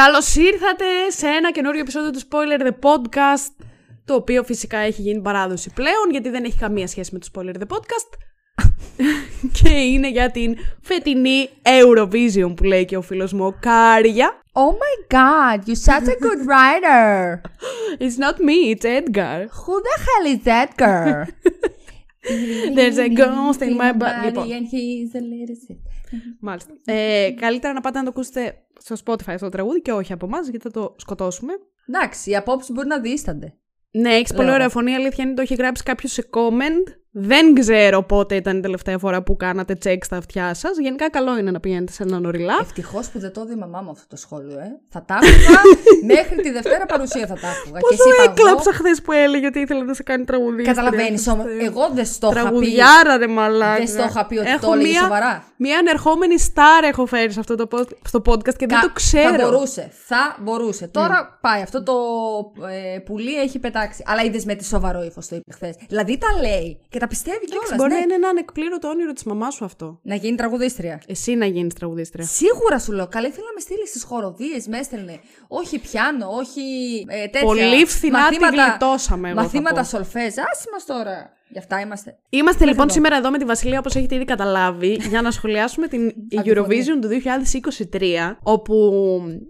Καλώς ήρθατε σε ένα καινούριο επεισόδιο του Spoiler The Podcast. Το οποίο φυσικά έχει γίνει παράδοση πλέον, γιατί δεν έχει καμία σχέση με το Spoiler The Podcast. και είναι για την φετινή Eurovision που λέει και ο φίλος μου ο Κάρια. Oh my god, you're such a good writer. It's not me, it's Edgar. Who the hell is Edgar? There's a ghost in my body. Λοιπόν, and he's a little sick. μάλιστα. Ε, καλύτερα να πάτε να το ακούσετε στο Spotify αυτό το τραγούδι και όχι από εμάς, γιατί θα το σκοτώσουμε. Εντάξει, οι απόψεις μπορεί να δίστανται. Ναι, έχεις πολύ Λέω. ωραία φωνή. Αλήθεια είναι το έχει γράψει κάποιος σε comment. Δεν ξέρω πότε ήταν η τελευταία φορά που κάνατε τσεκ στα αυτιά σας. Γενικά, καλό είναι να πηγαίνετε σε έναν οριλά. Ευτυχώς που δεν το έδωσε η μαμά μου αυτό το σχόλιο, ε. Θα τα άκουγα μέχρι τη Δευτέρα παρουσία θα τα άκουγα. και Πόσο εσύ είπα έκλαψα εγώ. χθες που έλεγε ότι ήθελε να σε κάνει τραγουδίστρια. Καταλαβαίνεις όμως. Χριστέ. Εγώ δεν στο είχα πει. Τραγουδιάρα, ρε μαλάκα. Δεν στο είχα πει ότι Έχω το έλεγε μία- σοβαρά. Μία ανερχόμενη στάρ έχω φέρει σε αυτό το, pod- στο podcast και δεν Κα- το ξέρω. Θα μπορούσε. Θα μπορούσε. Τώρα πάει. Αυτό το ε, πουλί έχει πετάξει. Αλλά είδες με τι σοβαρό ύφος το είπε χθες. Δηλαδή τα λέει και τα πιστεύει κιόλας. Μπορεί να είναι ένα ανεκπλήρωτο όνειρο της μαμάς σου αυτό. Να γίνει τραγουδίστρια. Εσύ να γίνεις τραγουδίστρια. Σίγουρα σου λέω. Καλή ήθελα να με στείλεις στις χοροδίες, με έστελνε. Όχι πιάνο, όχι ε, τέτοια. Πολύ φθηνά τη γλιτώσαμε, εγώ θα Μαθήματα πω. σολφέζ. Άσε μα τώρα. Γι' αυτά είμαστε. Είμαστε λοιπόν εδώ. σήμερα εδώ με τη Βασιλεία, όπως έχετε ήδη καταλάβει, για να σχολιάσουμε την Eurovision του 2023, όπου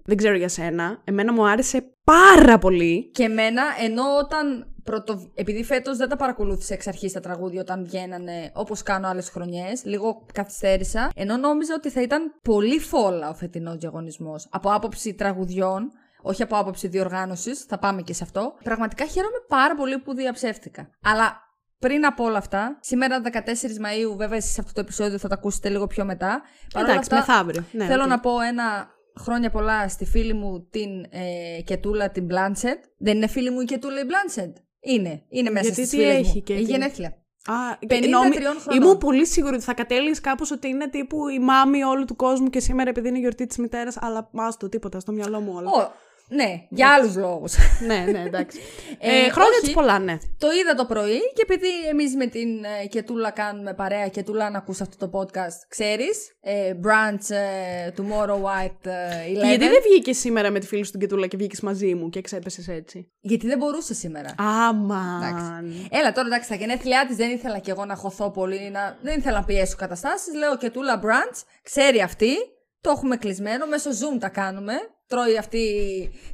δεν ξέρω για σένα, εμένα μου άρεσε πάρα πολύ. Και εμένα, ενώ όταν. Πρωτο... Επειδή φέτος δεν τα παρακολούθησα εξ αρχής τα τραγούδια όταν βγαίνανε όπως κάνω άλλες χρονιές, λίγο καθυστέρησα. Ενώ νόμιζα ότι θα ήταν πολύ φόλα ο φετινός διαγωνισμός. Από άποψη τραγουδιών, όχι από άποψη διοργάνωσης, θα πάμε και σε αυτό. Πραγματικά χαίρομαι πάρα πολύ που διαψεύτηκα. Αλλά πριν από όλα αυτά, σήμερα 14 Μαΐου, βέβαια εσείς σε αυτό το επεισόδιο θα τα ακούσετε λίγο πιο μετά. Παρ' όλα Εντάξει, μεθαύριο. Ναι, θέλω οκ. να πω ένα χρόνια πολλά στη φίλη μου την ε, Κετούλα την Blanchett. Δεν είναι φίλη μου η Κετούλα η Blanchett. Είναι. Είναι μέσα Γιατί στις τι φίλες έχει μου. και Έχει τι- γενέθλια. Α, 53 νόμι- χρονών. Ήμουν πολύ σίγουρη ότι θα κατέληγε κάπως ότι είναι τύπου η μάμη όλου του κόσμου και σήμερα επειδή είναι η γιορτή της μητέρας, αλλά άστο τίποτα στο μυαλό μου όλα. Ω, ναι, για άλλους λόγους. ναι, ναι, εντάξει. Ε, ε, χρόνια όχι. της πολλά, ναι. το είδα το πρωί και επειδή εμείς με την ε, Κετούλα κάνουμε παρέα, Κετούλα να ακούσει αυτό το podcast, ξέρεις. Ε, brunch ε, tomorrow white ε, 11. Γιατί δεν βγήκε σήμερα με τη φίλη σου την Κετούλα και βγήκες μαζί μου και ξέπεσε έτσι; Γιατί δεν μπορούσε σήμερα. Αμαν. Έλα τώρα εντάξει, στα γενέθλιά της δεν ήθελα κι εγώ να χωθώ πολύ, να... δεν ήθελα να πιέσω καταστάσεις. Λέω και τούλα brunch, ξέρει αυτή, το έχουμε κλεισμένο, μέσω Zoom τα κάνουμε. Τρώει αυτή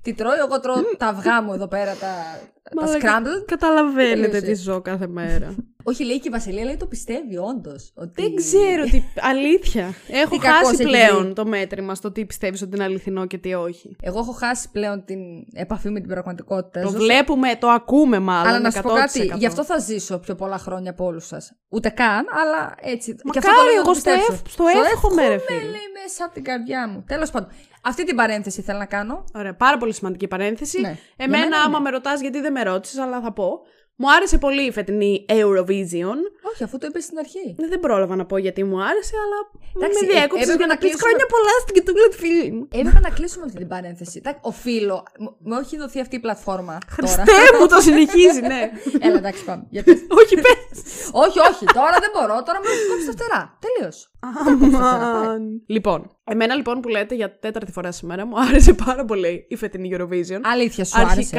τι τρώει, εγώ τρώω τα αυγά μου εδώ πέρα, τα, τα Μαλάκα, scrambled. Καταλαβαίνετε Τελείωσε. τι ζω κάθε μέρα. Όχι, λέει και η Βασιλεία, λέει το πιστεύει όντως. Ότι... Δεν ξέρω τι. Αλήθεια. Έχω Τι κακός χάσει έχει πλέον βρει. το μέτρημα στο τι πιστεύεις ότι είναι αληθινό και τι όχι. Εγώ έχω χάσει πλέον την επαφή με την πραγματικότητα. Το Ζω- βλέπουμε, το ακούμε μάλλον. Αλλά να σου πω κάτι, 100%. γι' αυτό θα ζήσω πιο πολλά χρόνια από όλους σας. Ούτε καν, αλλά έτσι. και Μακάρι, αυτό το λέω να εγώ το στο πιστέψω. εύχ- στο εύχομαι, ρε φίλε. λέει μέσα από την καρδιά μου. Τέλος πάντων. Αυτή την παρένθεση θέλω να κάνω. Ωραία, πάρα πολύ σημαντική παρένθεση. Ναι. Για Εμένα, μένα άμα είναι. με ρωτάς γιατί δεν με ρώτησες, αλλά θα πω. Μου άρεσε πολύ η φετινή Eurovision. Όχι, αφού το είπες στην αρχή. Δεν δεν πρόλαβα να πω γιατί μου άρεσε, αλλά Εντάξει, με ε, διέκοψες έπρεπε για να να πει κλείσουμε- χρόνια πολλά στην κετούλα τη φίλη μου. Έπρεπε να κλείσουμε αυτή την παρένθεση. Εντάξει, Οφείλω. μ- Μου έχει δοθεί αυτή η πλατφόρμα. τώρα. Χριστέ μου, το συνεχίζει, ναι. Έλα, εντάξει, πάμε. Για πες. όχι, πες. όχι, όχι, τώρα δεν μπορώ. Τώρα μου έχει κόψει τα φτερά. Τελείως. Αμάν. Λοιπόν, εμένα λοιπόν που λέτε για τέταρτη φορά σήμερα μου άρεσε πάρα πολύ η φετινή Eurovision. Αλήθεια σου άρεσε.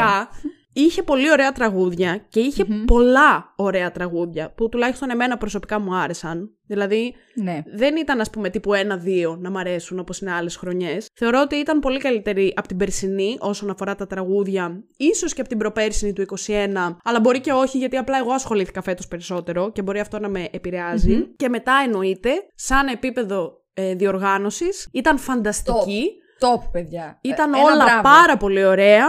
Αρχικά είχε πολύ ωραία τραγούδια και είχε πολλά ωραία τραγούδια που τουλάχιστον εμένα προσωπικά μου άρεσαν. Δηλαδή Ναι. δεν ήταν ας πούμε τύπου ένα-δύο να μ' αρέσουν όπως είναι άλλες χρονιές. Θεωρώ ότι ήταν πολύ καλύτερη από την περσινή όσον αφορά τα τραγούδια, ίσως και από την προπέρσινη του 21, αλλά μπορεί και όχι γιατί απλά εγώ ασχολήθηκα φέτος περισσότερο και μπορεί αυτό να με επηρεαζει Και μετά εννοείται, σαν επίπεδο ε, διοργάνωσης, ήταν φανταστική. Top, παιδιά. Ήταν Ε, ένα όλα μπράβο. πάρα πολύ ωραία.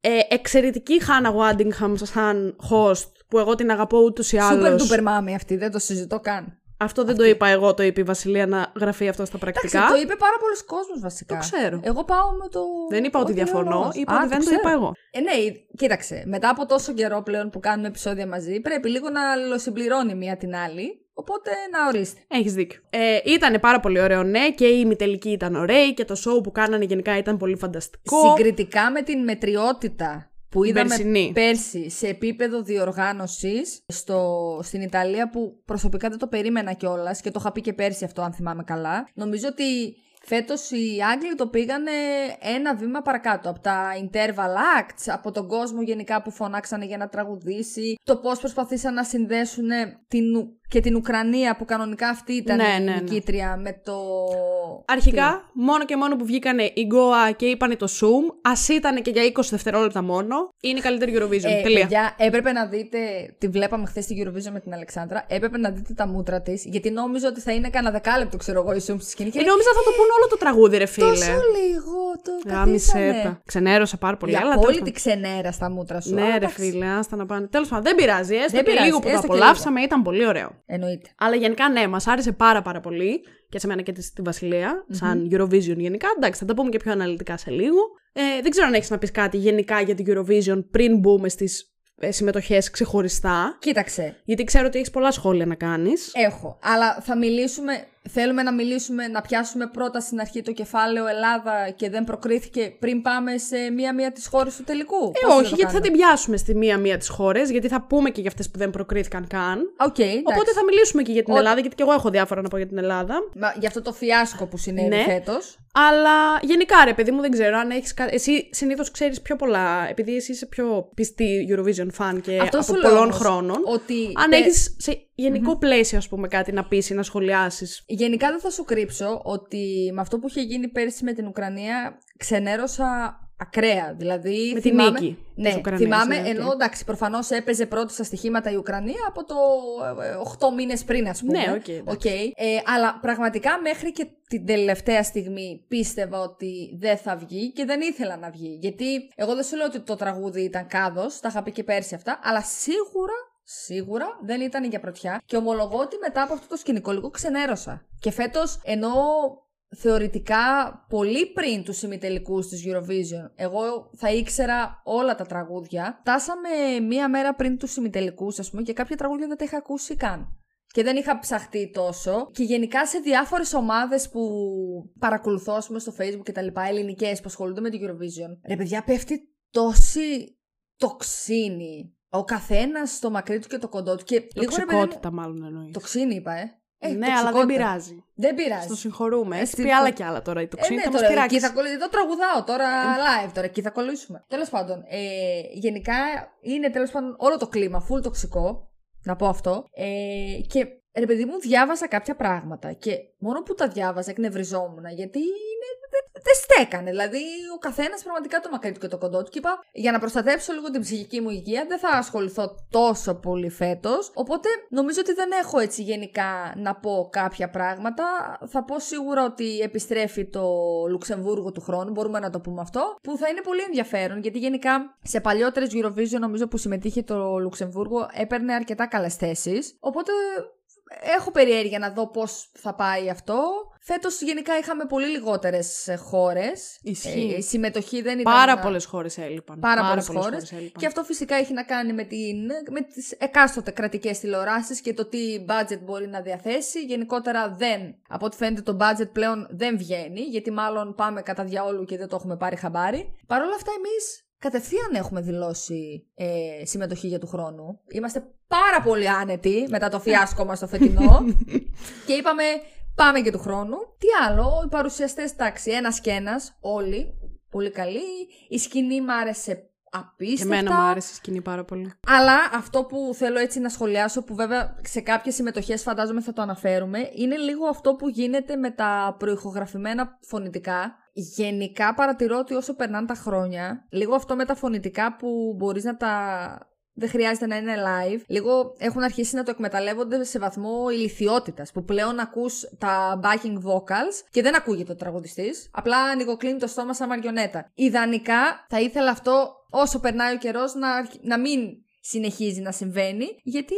Ε, εξαιρετική Χάνα Βάντιγχαμ σαν host, που εγώ την αγαπώ ούτως ή Super άλλως. duper μάμη αυτή, δεν το συζητώ καν. Αυτό δεν το είπα εγώ, το είπε η Βασιλεία να γραφεί αυτό στα πρακτικά. Εντάξει, το είπε πάρα πολλοί κόσμο βασικά. Το ξέρω. Εγώ πάω με το. Δεν είπα ότι ό,τι διαφωνώ, λέω είπα Α, ότι δεν το ξέρω. είπα εγώ. Ε, ναι, κοίταξε. Μετά από τόσο καιρό πλέον που κάνουμε επεισόδια μαζί, πρέπει λίγο να αλληλοσυμπληρώνει μία την άλλη. Οπότε να ορίστε. Έχεις δίκιο. Ε, ήταν πάρα πολύ ωραίο, ναι, και η ημιτελική ήταν ωραία και το show που κάνανε γενικά ήταν πολύ φανταστικό. Συγκριτικά με την μετριότητα που είδαμε Περσινή. πέρσι σε επίπεδο διοργάνωσης στο, στην Ιταλία που προσωπικά δεν το περίμενα κιόλας και το είχα πει και πέρσι αυτό αν θυμάμαι καλά. Νομίζω ότι Φέτος οι Άγγλοι το πήγανε ένα βήμα παρακάτω. Από τα interval acts, από τον κόσμο γενικά που φωνάξανε για να τραγουδήσει, το πώς προσπαθήσαν να συνδέσουν την και την Ουκρανία που κανονικά αυτή ήταν Ναι, η ναι, ναι. νικήτρια με το. Αρχικά, μόνο και μόνο που βγήκανε η Goa και είπανε το Zoom, ας ήταν και για 20 δευτερόλεπτα μόνο, είναι η καλύτερη Eurovision. Ε, Τελεία. παιδιά, έπρεπε να δείτε. Τη βλέπαμε χθες στη Eurovision με την Αλεξάνδρα. Έπρεπε να δείτε τα μούτρα της, γιατί νόμιζα ότι θα είναι κανένα δεκάλεπτο, ξέρω εγώ, η Zoom στη σκηνή. Και Ε, νόμιζα θα το πούνε όλο το τραγούδι, ρε φίλε. τόσο λίγο το Γάμισε καθίσανε. τα. Ξενέρωσα πάρα πολύ. Η αλλά τέλος απόλυτη ξενέρα στα μούτρα σου. Ναι, Αλλά ρε εντάξει, φίλε, άστα να πάνε. Τέλος πάντων, δεν πειράζει. Έστω Δεν και πειράζει, λίγο που το έστω και απολαύσαμε, ήταν πολύ ωραίο. Εννοείται. Αλλά γενικά ναι, μας άρεσε πάρα πάρα πολύ και σε μένα και τη στη βασιλεια σαν Eurovision γενικά. Εντάξει, θα τα πούμε και πιο αναλυτικά σε λίγο. Ε, δεν ξέρω αν έχεις να πεις κάτι γενικά για την Eurovision πριν μπούμε στις ε, συμμετοχές ξεχωριστά. Κοίταξε, Γιατί ξέρω ότι έχεις πολλά σχόλια να κάνεις. έχω. Αλλά θα μιλήσουμε. Θέλουμε να μιλήσουμε, να πιάσουμε πρώτα στην αρχή το κεφάλαιο Ελλάδα και δεν προκρίθηκε πριν πάμε σε μία-μία τις χώρες του τελικού. Ε, Πώς όχι, το γιατί θα κάνουμε; την πιάσουμε στη μία-μία τις χώρες, γιατί θα πούμε και για αυτές που δεν προκρίθηκαν καν. Οκ, εντάξει. Οπότε θα μιλήσουμε και για την Ό- Ελλάδα, γιατί και εγώ έχω διάφορα να πω για την Ελλάδα. Μα, για αυτό το φιάσκο που συνέβη Ναι. φέτος. Αλλά γενικά, ρε παιδί μου, δεν ξέρω αν έχεις. Εσύ συνήθως ξέρεις πιο πολλά, επειδή εσύ είσαι πιο πιστή Eurovision fan και Αυτό από σου λέω πολλών όμως, χρόνων. Ότι Αν τε- έχεις σε γενικο πλαίσιο, ας πούμε, κάτι να πεις ή να σχολιάσεις. Γενικά δεν θα σου κρύψω ότι με αυτό που είχε γίνει πέρσι με την Ουκρανία ξενέρωσα ακραία. Δηλαδή, Με τη θυμάμαι, νίκη Ναι, της Ουκρανίας, θυμάμαι, ναι, οκ. ενώ εντάξει, προφανώς έπαιζε πρώτη στα στοιχήματα η Ουκρανία από το 8 μήνες πριν, ας πούμε. Ναι, οκ, εντάξει. Οκ. Ε, αλλά πραγματικά μέχρι και την τελευταία στιγμή πίστευα ότι δεν θα βγει και δεν ήθελα να βγει. Γιατί εγώ δεν σου λέω ότι το τραγούδι ήταν κάδος, τα είχα πει και πέρσι αυτά, αλλά σίγουρα Σίγουρα δεν ήταν για πρωτιά και ομολογώ ότι μετά από αυτό το σκηνικό λίγο ξενέρωσα. Και φέτος ενώ θεωρητικά πολύ πριν τους ημιτελικούς της Eurovision εγώ θα ήξερα όλα τα τραγούδια φτάσαμε μία μέρα πριν τους ημιτελικούς ας πούμε και κάποια τραγούδια δεν τα είχα ακούσει καν. Και δεν είχα ψαχτεί τόσο. Και γενικά σε διάφορες ομάδες που παρακολουθώ, ας πούμε, στο Facebook και τα λοιπά, ελληνικές που ασχολούνται με την Eurovision. Ρε παιδιά, πέφτει τόση τοξίνη. Ο καθένας στο μακρύ του και το κοντό του. Και λίγο ρε παιδί μου. Τοξικότητα, μάλλον εννοείς. Τοξίνη είπα, ε. ε ναι, αλλά δεν τοξικότητα. πειράζει. Δεν πειράζει. Στο συγχωρούμε. Έχει Στην- πει άλλα κι άλλα τώρα. Η Ε, τοξίνη ναι, θα μας τώρα, πειράξει. εκεί θα κολλήσει. Εδώ τραγουδάω τώρα live τώρα. Εκεί θα κολλήσουμε. Τέλος πάντων, ε, γενικά είναι τέλος πάντων όλο το κλίμα full τοξικό. Να πω αυτό. Ε, και ρε παιδί μου, διάβασα κάποια πράγματα. Και μόνο που τα διάβαζα εκνευριζόμουν. Γιατί είναι, δεν, δεν στέκανε. Δηλαδή, ο καθένας πραγματικά το μακρύ του και το κοντό του. Και είπα, για να προστατέψω λίγο την ψυχική μου υγεία, δεν θα ασχοληθώ τόσο πολύ φέτος. Οπότε νομίζω ότι δεν έχω έτσι γενικά να πω κάποια πράγματα. Θα πω σίγουρα ότι επιστρέφει το Λουξεμβούργο του χρόνου, μπορούμε να το πούμε αυτό. Που θα είναι πολύ ενδιαφέρον, γιατί γενικά σε παλιότερες Eurovision, νομίζω που συμμετείχε το Λουξεμβούργο, έπαιρνε αρκετά καλές θέσεις. Οπότε έχω περιέργεια να δω πώς θα πάει αυτό. Φέτος γενικά είχαμε πολύ λιγότερες ε, χώρες. Ισχύει. Ε, η συμμετοχή δεν ήταν... Πάρα πολλές χώρες έλειπαν. Πάρα, πολλές πολλές χώρες. έλειπαν. Και αυτό φυσικά έχει να κάνει με, την, με τις εκάστοτε κρατικές τηλεοράσεις και το τι budget μπορεί να διαθέσει. Γενικότερα δεν, από ό,τι φαίνεται το budget πλέον δεν βγαίνει, γιατί μάλλον πάμε κατά διαόλου και δεν το έχουμε πάρει χαμπάρι. Παρ' όλα αυτά εμείς κατευθείαν έχουμε δηλώσει ε, συμμετοχή για του χρόνου. Είμαστε πάρα πολύ άνετοι μετά το φιάσκο μας το φετινό. και είπαμε πάμε και του χρόνου. Τι άλλο, οι παρουσιαστές, εντάξει, ένας και ένας, όλοι, πολύ καλοί. Η σκηνή μ' άρεσε Και απίστευτα. εμένα μου άρεσε η σκηνή πάρα πολύ. Αλλά αυτό που θέλω έτσι να σχολιάσω, που βέβαια σε κάποιες συμμετοχές φαντάζομαι θα το αναφέρουμε, είναι λίγο αυτό που γίνεται με τα προηχογραφημένα φωνητικά. Γενικά παρατηρώ ότι όσο περνάνε τα χρόνια, λίγο αυτό με τα φωνητικά που μπορείς να τα... Δεν χρειάζεται να είναι live. Λίγο έχουν αρχίσει να το εκμεταλλεύονται σε βαθμό ηλικιότητας. Που πλέον ακούς τα backing vocals και δεν ακούγεται ο τραγουδιστής. Απλά ανοιγοκλίνει το στόμα σαν μαριονέτα. Ιδανικά θα ήθελα αυτό όσο περνάει ο καιρός να, αρχ- να μην συνεχίζει να συμβαίνει, γιατί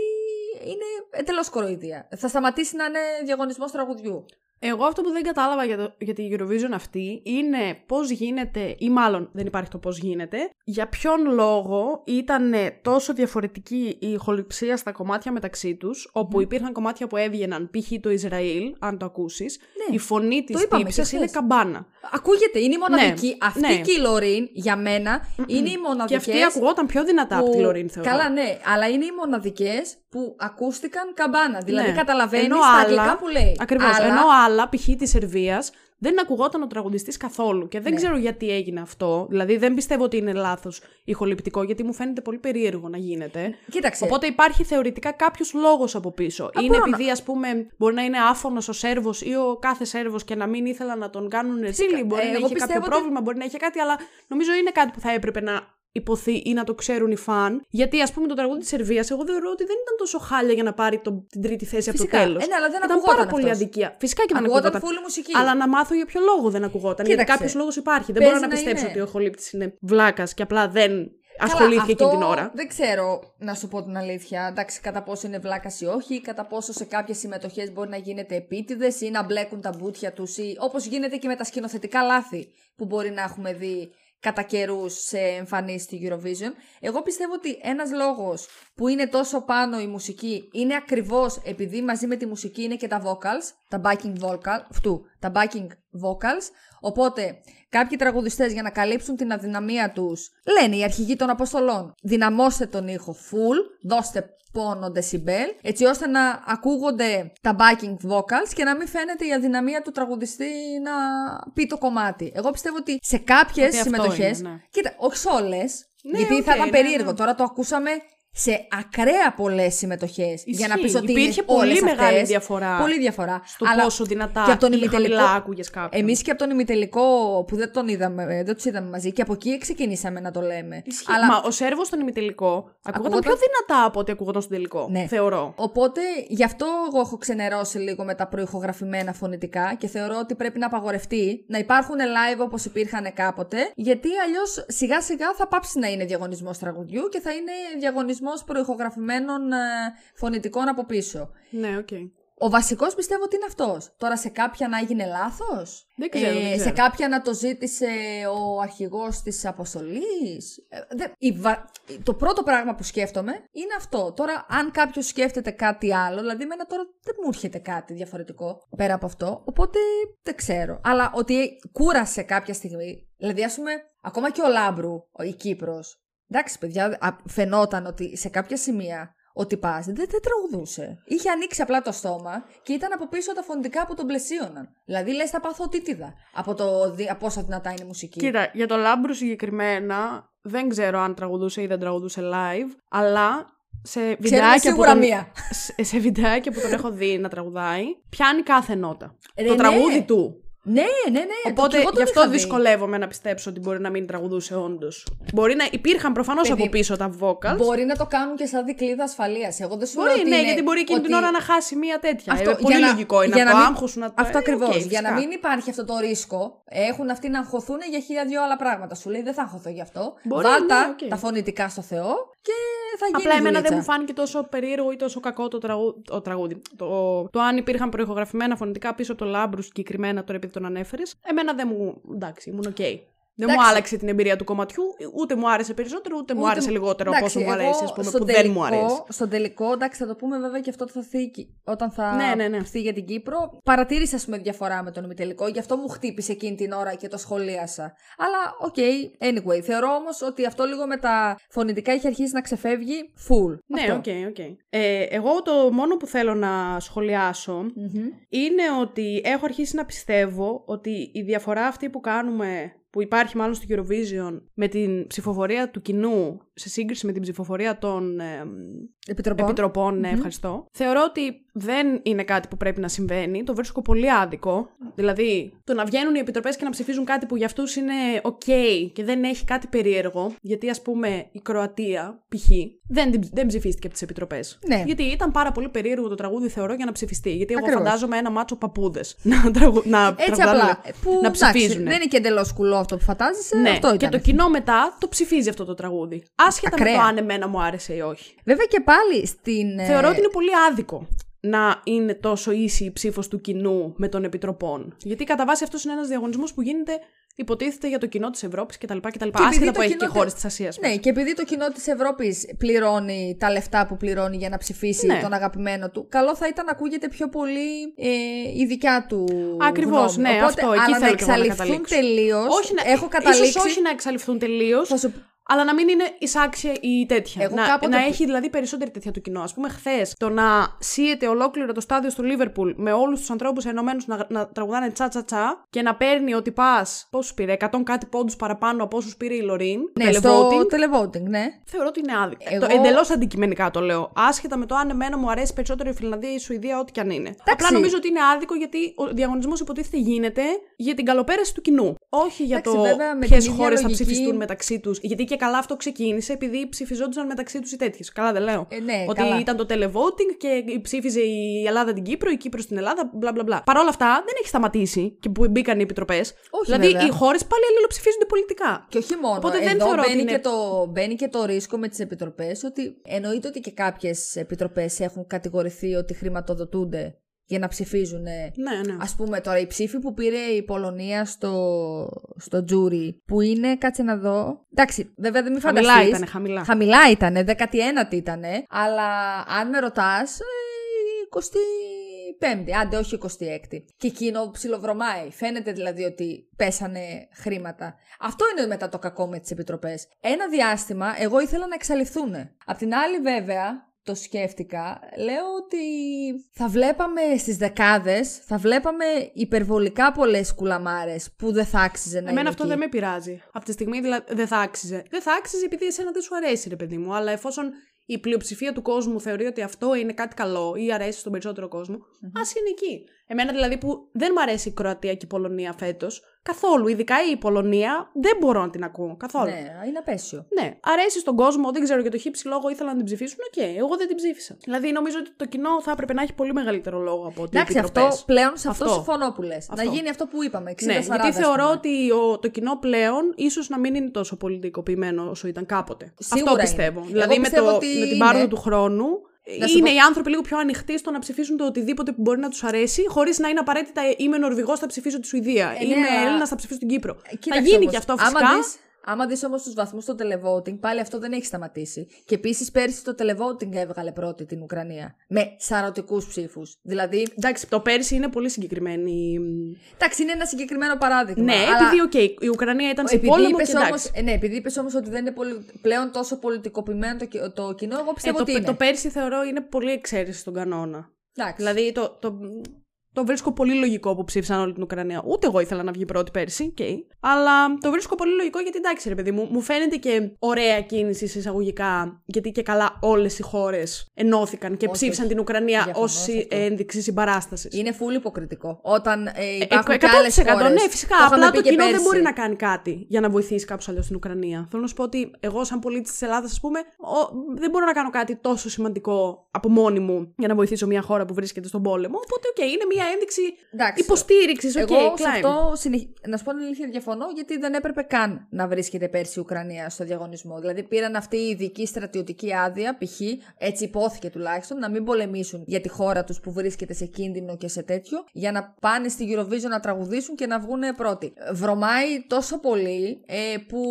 είναι εντελώς κοροϊδία. Θα σταματήσει να είναι διαγωνισμός τραγουδιού. Εγώ αυτό που δεν κατάλαβα για, το, για τη Eurovision αυτή είναι πώς γίνεται, ή μάλλον δεν υπάρχει το πώς γίνεται, για ποιον λόγο ήταν τόσο διαφορετική η ηχοληψία στα κομμάτια μεταξύ τους, όπου υπήρχαν κομμάτια που έβγαιναν, π.χ. το Ισραήλ, αν το ακούσεις, Ναι, η φωνή της είπαμε τύψης και είναι χθες. καμπάνα. Ακούγεται, είναι η μοναδική. Ναι, Αυτή ναι. και η Λωρίν, για μένα, είναι οι Και μοναδικέ. αυτή ακουγόταν πιο δυνατά από τη Λωρίν, θεωρώ. Καλά, ναι, αλλά είναι οι μοναδικές που ακούστηκαν καμπάνα. Δηλαδή Ναι. καταλαβαίνεις Ενώ τα άλλα- αγγλικά που λέει. Ακριβώς. Αλλά, Ενώ άλλα, π.χ. της Σερβίας, δεν ακουγόταν ο τραγουδιστής καθόλου. Και δεν Ναι. ξέρω γιατί έγινε αυτό. Δηλαδή, δεν πιστεύω ότι είναι λάθος ηχοληπτικό, γιατί μου φαίνεται πολύ περίεργο να γίνεται. Κοίταξε. Οπότε υπάρχει θεωρητικά κάποιος λόγος από πίσω. είναι μπορώ να- επειδή, ας πούμε, μπορεί να είναι άφωνος ο Σέρβος ή ο κάθε Σέρβος και να μην ήθελαν να τον κάνουν ρεζίλι. Μπορεί Ε, να εγώ είχε πιστεύω κάποιο ότι- πρόβλημα, μπορεί να είχε κάτι, αλλά νομίζω είναι κάτι που θα έπρεπε να υποθεί ή να το ξέρουν οι φαν. Γιατί, ας πούμε, το τραγούδι της Σερβίας, εγώ θεωρώ ότι δεν ήταν τόσο χάλια για να πάρει το, την τρίτη θέση Φυσικά. από το τέλος. Ε, ναι, αλλά δεν ήταν ακουγόταν πάρα πολύ αυτός. αδικία. Φυσικά και δεν Ακουγόταν ακουγόταν. full μουσική. Αλλά να μάθω για ποιο λόγο δεν ακουγόταν. Κοίταξε. γιατί κάποιος λόγος υπάρχει. Δεν Παίζει μπορώ να να πιστέψω είναι. ότι ο Χολύπτης είναι βλάκας και απλά δεν Καλά, ασχολήθηκε αυτό εκείνη την ώρα. Δεν ξέρω να σου πω την αλήθεια. Εντάξει, κατά πόσο είναι βλάκας ή όχι, κατά πόσο σε κάποιες συμμετοχές μπορεί να γίνεται επίτηδες ή να μπλέκουν τα μπούτια τους ή όπως γίνεται και με τα σκηνοθετικά λάθη που μπορεί να έχουμε δει κατά καιρούς σε εμφανίσει στη Eurovision. Εγώ πιστεύω ότι ένας λόγος που είναι τόσο πάνω η μουσική είναι ακριβώς επειδή μαζί με τη μουσική είναι και τα vocals, τα backing vocal, αυτού, τα backing vocals. Οπότε κάποιοι τραγουδιστές για να καλύψουν την αδυναμία τους λένε οι αρχηγοί των Αποστολών, δυναμώστε τον ήχο full, δώστε πόνο decibel, έτσι ώστε να ακούγονται τα backing vocals και να μην φαίνεται η αδυναμία του τραγουδιστή να πει το κομμάτι. Εγώ πιστεύω ότι σε κάποιες Ότι αυτό συμμετοχές. είναι, ναι. Κοίτα, όχι σε όλες. Ναι, γιατί θα οκ, ήταν ναι, περίεργο. ναι. Τώρα το ακούσαμε σε ακραία πολλές συμμετοχές. Για να πεις Ισχύει. ότι Υπήρχε είναι πολύ όλες μεγάλη αυτές. διαφορά Πολύ διαφορά. Στο Αλλά πόσο δυνατά και από τον ή ημιτελικό. χαμηλά άκουγες κάποιον. Εμείς και από τον ημιτελικό που δεν τον είδαμε, ε, δεν τους είδαμε μαζί και από εκεί ξεκινήσαμε να το λέμε. Ισχύει. Αλλά Μα ο Σέρβος στον ημιτελικό ακούγονταν Ακούγονταν- πιο δυνατά από ό,τι ακούγονταν στον τελικό. Ναι. Θεωρώ. Οπότε γι' αυτό εγώ έχω ξενερώσει λίγο με τα προηχογραφημένα φωνητικά και θεωρώ ότι πρέπει να απαγορευτεί να υπάρχουν live όπως υπήρχαν κάποτε, γιατί αλλιώς σιγά σιγά θα πάψει να είναι διαγωνισμός τραγουδιού και θα είναι διαγωνισμός προηχογραφημένων ε, φωνητικών από πίσω. Ναι, οκ. Ο βασικός πιστεύω ότι είναι αυτός. Τώρα σε κάποια να έγινε λάθος; Δεν ξέρω, δεν σε ξέρω. κάποια να το ζήτησε ο αρχηγός της αποστολής; Το πρώτο πράγμα που σκέφτομαι είναι αυτό. Τώρα, αν κάποιος σκέφτεται κάτι άλλο, δηλαδή εμένα τώρα δεν μου έρχεται κάτι διαφορετικό πέρα από αυτό. Οπότε δεν ξέρω. Αλλά ότι κούρασε κάποια στιγμή. Δηλαδή, ας πούμε, ακόμα και ο Λάμπρου, ο- η Κύπρος, Εντάξει, παιδιά, α, φαινόταν ότι σε κάποια σημεία ο τυπάς δεν, δεν τραγουδούσε. Είχε ανοίξει απλά το στόμα και ήταν από πίσω τα φωνητικά που τον πλαισίωναν. Δηλαδή, λες, θα πάθω τίτιδα από, το, δι- από πόσο δυνατά είναι η μουσική. Κοίτα, για το Λάμπρου συγκεκριμένα δεν ξέρω αν τραγουδούσε ή δεν τραγουδούσε live, αλλά σε Ξέρουμε βιντεάκια, που σίγουρα τον, μία. σε, σε βιντεάκια που τον έχω δει να τραγουδάει, πιάνει κάθε νότα. Ρε, το ναι. τραγούδι του. Ναι, ναι, ναι. Οπότε και εγώ τον γι' αυτό είχα δει. δυσκολεύομαι να πιστέψω ότι μπορεί να μην τραγουδούσε όντως. Μπορεί να υπήρχαν προφανώς Παιδί, από πίσω τα vocals. Μπορεί να το κάνουν και σαν δικλίδα ασφαλείας. Εγώ δεν σου λέω Μπορεί, ότι ναι, είναι γιατί μπορεί εκείνη την ότι- ώρα να χάσει μία τέτοια. Αυτό, Ε, πολύ για να- λογικό είναι για από να το μην- άγχος σου να το Αυτό ε, ακριβώς. οκ, για να φυσικά. μην υπάρχει αυτό το ρίσκο, έχουν αυτοί να αγχωθούν για χίλια δυο άλλα πράγματα. Σου λέει δεν θα αγχωθώ γι' αυτό. Μπορεί, Βάλτα ναι, οκ. τα φωνητικά στο Θεό και θα γίνει. Απλά εμένα δεν δουλίτσα. μου φάνηκε τόσο περίεργο ή τόσο κακό το, τραγού... το τραγούδι. Το... το αν υπήρχαν προηχογραφημένα φωνητικά πίσω από το Λάμπρου συγκεκριμένα, τώρα επειδή τον ανέφερες, εμένα δεν μου. εντάξει, ήμουν οκ. Δεν μου Εντάξει. άλλαξε την εμπειρία του κομματιού, ούτε μου άρεσε περισσότερο, ούτε, μου Ούτε άρεσε μου- λιγότερο από Εντάξει, όσο μου εγώ αρέσει, ας πούμε, στον που δεν μου τελικό- αρέσει. Στον τελικό, εντάξει, θα το πούμε βέβαια και αυτό θα θίγει όταν θα Ναι, ναι, ναι. έρθει για την Κύπρο. Παρατήρησα, ας πούμε, διαφορά με τον ημιτελικό, γι' αυτό μου χτύπησε εκείνη την ώρα και το σχολίασα. Αλλά, οκ, anyway. Θεωρώ όμως ότι αυτό λίγο με τα φωνητικά έχει αρχίσει να ξεφεύγει full. Ναι, Αυτό. οκ, οκ. Ε, εγώ το μόνο που θέλω να σχολιάσω Μμμ. είναι ότι έχω αρχίσει να πιστεύω ότι η διαφορά αυτή που κάνουμε, που υπάρχει μάλλον στο Eurovision, με την ψηφοφορία του κοινού σε σύγκριση με την ψηφοφορία των ε, Επιτροπών. επιτροπών, ναι, ευχαριστώ, θεωρώ ότι δεν είναι κάτι που πρέπει να συμβαίνει. Το βρίσκω πολύ άδικο. Δηλαδή, το να βγαίνουν οι επιτροπές και να ψηφίζουν κάτι που για αυτούς είναι OK και δεν έχει κάτι περίεργο. Γιατί, ας πούμε, η Κροατία, π.χ., δεν, την- δεν ψηφίστηκε από τις επιτροπές. Ναι. Γιατί ήταν πάρα πολύ περίεργο το τραγούδι, θεωρώ, για να ψηφιστεί. Γιατί εγώ Ακριβώς. φαντάζομαι ένα μάτσο παππούδες να, τραγου... να Έτσι τραγουδάνε, απλά. Που, να εντάξει, ψηφίζουν. δεν είναι και εντελώς κουλό αυτό που φαντάζεσαι. Ναι, αυτό και ήταν. το κοινό μετά το ψηφίζει αυτό το τραγούδι. Άσχετα με Ακραία. το αν εμένα μου άρεσε ή όχι. Βέβαια και πάλι στην. ε, Θεωρώ ότι είναι πολύ άδικο να είναι τόσο ίση η ψήφος του κοινού με των επιτροπών. Γιατί κατά βάση αυτός είναι ένας διαγωνισμός που γίνεται, υποτίθεται, για το κοινό της Ευρώπης κτλ. κτλ. επειδή Άσχετα το που έχει κοινό και χώρε τε- της Ασίας. Ναι, και επειδή το κοινό της Ευρώπης πληρώνει τα λεφτά που πληρώνει για να ψηφίσει Ναι. τον αγαπημένο του, καλό θα ήταν να ακούγεται πιο πολύ ε, η δικιά του. Ακριβώς, γνώμη. ναι, Οπότε, αυτό, εκεί αλλά θέλω να και εγώ να εξαλειφθούν καταλήξω. τελείως. Όχι να, Έχω καταλήξει. ίσως όχι να εξαλειφθούν τελείως, Θα σου- αλλά να μην είναι εισάξια ή τέτοια. Εγώ να, κάποτε να που- έχει δηλαδή περισσότερη τέτοια το κοινό. Α πούμε, χθες το να σύεται ολόκληρο το στάδιο στο Λίβερπουλ με όλους τους ανθρώπους ενωμένους να, να τραγουδάνε τσα τσα τσα και να παίρνει ότι πας. Πόσους πήρε, 100 κάτι πόντους παραπάνω από όσους πήρε η Λωρίν. Ναι, στο televoting, ναι. Θεωρώ ότι είναι άδικο. Εγώ- Το εντελώς αντικειμενικά το λέω. Άσχετα με το αν εμένα μου αρέσει περισσότερο η Φιλανδία ή η Σουηδία, ό,τι και αν είναι. Απλά νομίζω ότι είναι άδικο γιατί ο διαγωνισμός υποτίθεται γίνεται για την καλοπέραση του κοινού. Όχι για Εντάξει, το βέβαια, με ποιες την ίδια χώρες θα λογική- ψηφιστούν μεταξύ τους. Γιατί και καλά αυτό ξεκίνησε επειδή ψηφιζόντουσαν μεταξύ τους οι τέτοιες. Καλά δεν λέω. Ε, ναι, ότι καλά. ήταν το televoting και ψήφιζε η Ελλάδα την Κύπρο, η Κύπρος την Ελλάδα, μπλα μπλα μπλα. Παρ' όλα αυτά δεν έχει σταματήσει και που μπήκαν οι επιτροπές. Όχι, Δηλαδή βέβαια. οι χώρες πάλι αλληλοψηφίζονται πολιτικά. Και όχι μόνο. Οπότε δεν Εδώ θεωρώ ότι μπαίνει, είναι- και το, μπαίνει και το ρίσκο με τις επιτροπές ότι εννοείται ότι και κάποιες επιτροπές έχουν κατηγορηθεί ότι χρηματοδοτούνται για να ψηφίζουν. Ναι, ναι. Α πούμε τώρα η ψήφη που πήρε η Πολωνία στο, στο τζούρι, που είναι, κάτσε να δω. Εντάξει, βέβαια δεν μην Χαμηλά φανταστείς. ήτανε, χαμηλά. Χαμηλά ήτανε, 19η ήτανε, αλλά αν με ρωτάς, 25η, άντε όχι 26η. Και εκείνο ψιλοβρωμάει. Φαίνεται δηλαδή ότι πέσανε χρήματα. Αυτό είναι μετά το κακό με τις επιτροπές. Ένα διάστημα εγώ ήθελα να εξαλειφθούν. Απ' την άλλη βέβαια, το σκέφτηκα, λέω ότι θα βλέπαμε στις δεκάδες, θα βλέπαμε υπερβολικά πολλές κουλαμάρες που δεν θα άξιζε να Εμένα είναι αυτό εκεί. δεν με πειράζει. Από τη στιγμή δηλαδή δεν θα άξιζε. Δεν θα άξιζε επειδή εσένα δεν σου αρέσει, ρε παιδί μου. Αλλά εφόσον η πλειοψηφία του κόσμου θεωρεί ότι αυτό είναι κάτι καλό ή αρέσει στον περισσότερο κόσμο, ας είναι εκεί. Εμένα δηλαδή που δεν μ' αρέσει η Κροατία και η Πολωνία φέτος, καθόλου. Ειδικά η Πολωνία δεν μπορώ να την ακούω καθόλου. Ναι, είναι απαίσιο. Ναι, αρέσει στον κόσμο, δεν ξέρω για τον χίψη λόγο ήθελα να την ψηφίσουν. Οκ, εγώ δεν την ψήφισα. Δηλαδή νομίζω ότι το κοινό θα έπρεπε να έχει πολύ μεγαλύτερο λόγο από ότι. οι Εντάξει, αυτό επιτροπές. πλέον σε αυτό, Αυτό. συμφωνώ που λες. Να Αυτό. γίνει αυτό που είπαμε. 60-40, Ναι, γιατί ας θεωρώ πούμε. ότι ο, το κοινό πλέον ίσως να μην είναι τόσο πολιτικοποιημένο όσο ήταν κάποτε. Σίγουρα Αυτό πιστεύω. είναι. Δηλαδή Εγώ με, πιστεύω το, ότι με την είναι. πάροδο του χρόνου. Να σου Είναι πω- οι άνθρωποι λίγο πιο ανοιχτοί στο να ψηφίσουν το οτιδήποτε που μπορεί να τους αρέσει, χωρίς να είναι απαραίτητα είμαι Νορβηγό, θα ψηφίσω τη Σουηδία. Ε, ναι, είμαι αλλά- Έλληνα, θα ψηφίσω την Κύπρο. θα Κοίταξε γίνει όμως, και αυτό άμα φυσικά. δεις- Άμα δεις όμως τους βαθμούς στο televoting, πάλι αυτό δεν έχει σταματήσει. Και επίσης πέρσι το televoting έβγαλε πρώτη την Ουκρανία. Με σαρωτικούς ψήφους. Δηλαδή. Εντάξει, το πέρσι είναι πολύ συγκεκριμένη. Εντάξει, είναι ένα συγκεκριμένο παράδειγμα. Ναι, αλλά επειδή οκ, η Ουκρανία ήταν σε επειδή πόλεμο είπες και όμως, εντάξει. ε, ναι, επειδή είπες όμως ότι δεν είναι πολυ- πλέον τόσο πολιτικοποιημένο το, κι- το κοινό, εγώ Ε, πιστεύω το, ότι είναι. το πέρσι θεωρώ είναι πολύ εξαίρεση στον κανόνα. Εντάξει. Δηλαδή το, το, το βρίσκω πολύ λογικό που ψήφισαν όλη την Ουκρανία. Ούτε εγώ ήθελα να βγει πρώτη πέρσι, okay. αλλά το βρίσκω πολύ λογικό γιατί εντάξει, ρε παιδί μου, μου φαίνεται και ωραία κίνηση σε εισαγωγικά, γιατί και καλά όλες οι χώρες ενώθηκαν και Όχι, ψήφισαν όχι. την Ουκρανία Διαφωνώ ως σε αυτό. ένδειξη συμπαράστασης. Είναι full υποκριτικό. Όταν ε, υπάρχουν 100% και άλλες χώρες. ναι, φυσικά. Το είχαμε Απλά πει το και κοινό δεν πέρσι. μπορεί να κάνει κάτι για να βοηθήσει κάπω αλλιώς την Ουκρανία. Θέλω να σου πω ότι εγώ, σαν πολίτης της Ελλάδας, ας πούμε, ο- δεν μπορώ να κάνω κάτι τόσο σημαντικό από μόνη μου για να βοηθήσω μια χώρα που βρίσκεται στον πόλεμο. Οπότε, οκ, είναι μια ένδειξη Εντάξει. υποστήριξης. Οκ, Εγώ σε climb. αυτό συνεχ... να σου πω την αλήθεια διαφωνώ γιατί δεν έπρεπε καν να βρίσκεται πέρσι η Ουκρανία στο διαγωνισμό. Δηλαδή πήραν αυτή η ειδική στρατιωτική άδεια, π.χ. έτσι ειπώθηκε τουλάχιστον, να μην πολεμήσουν για τη χώρα τους που βρίσκεται σε κίνδυνο και σε τέτοιο, για να πάνε στη Eurovision να τραγουδήσουν και να βγουν πρώτοι. Βρωμάει τόσο πολύ ε, που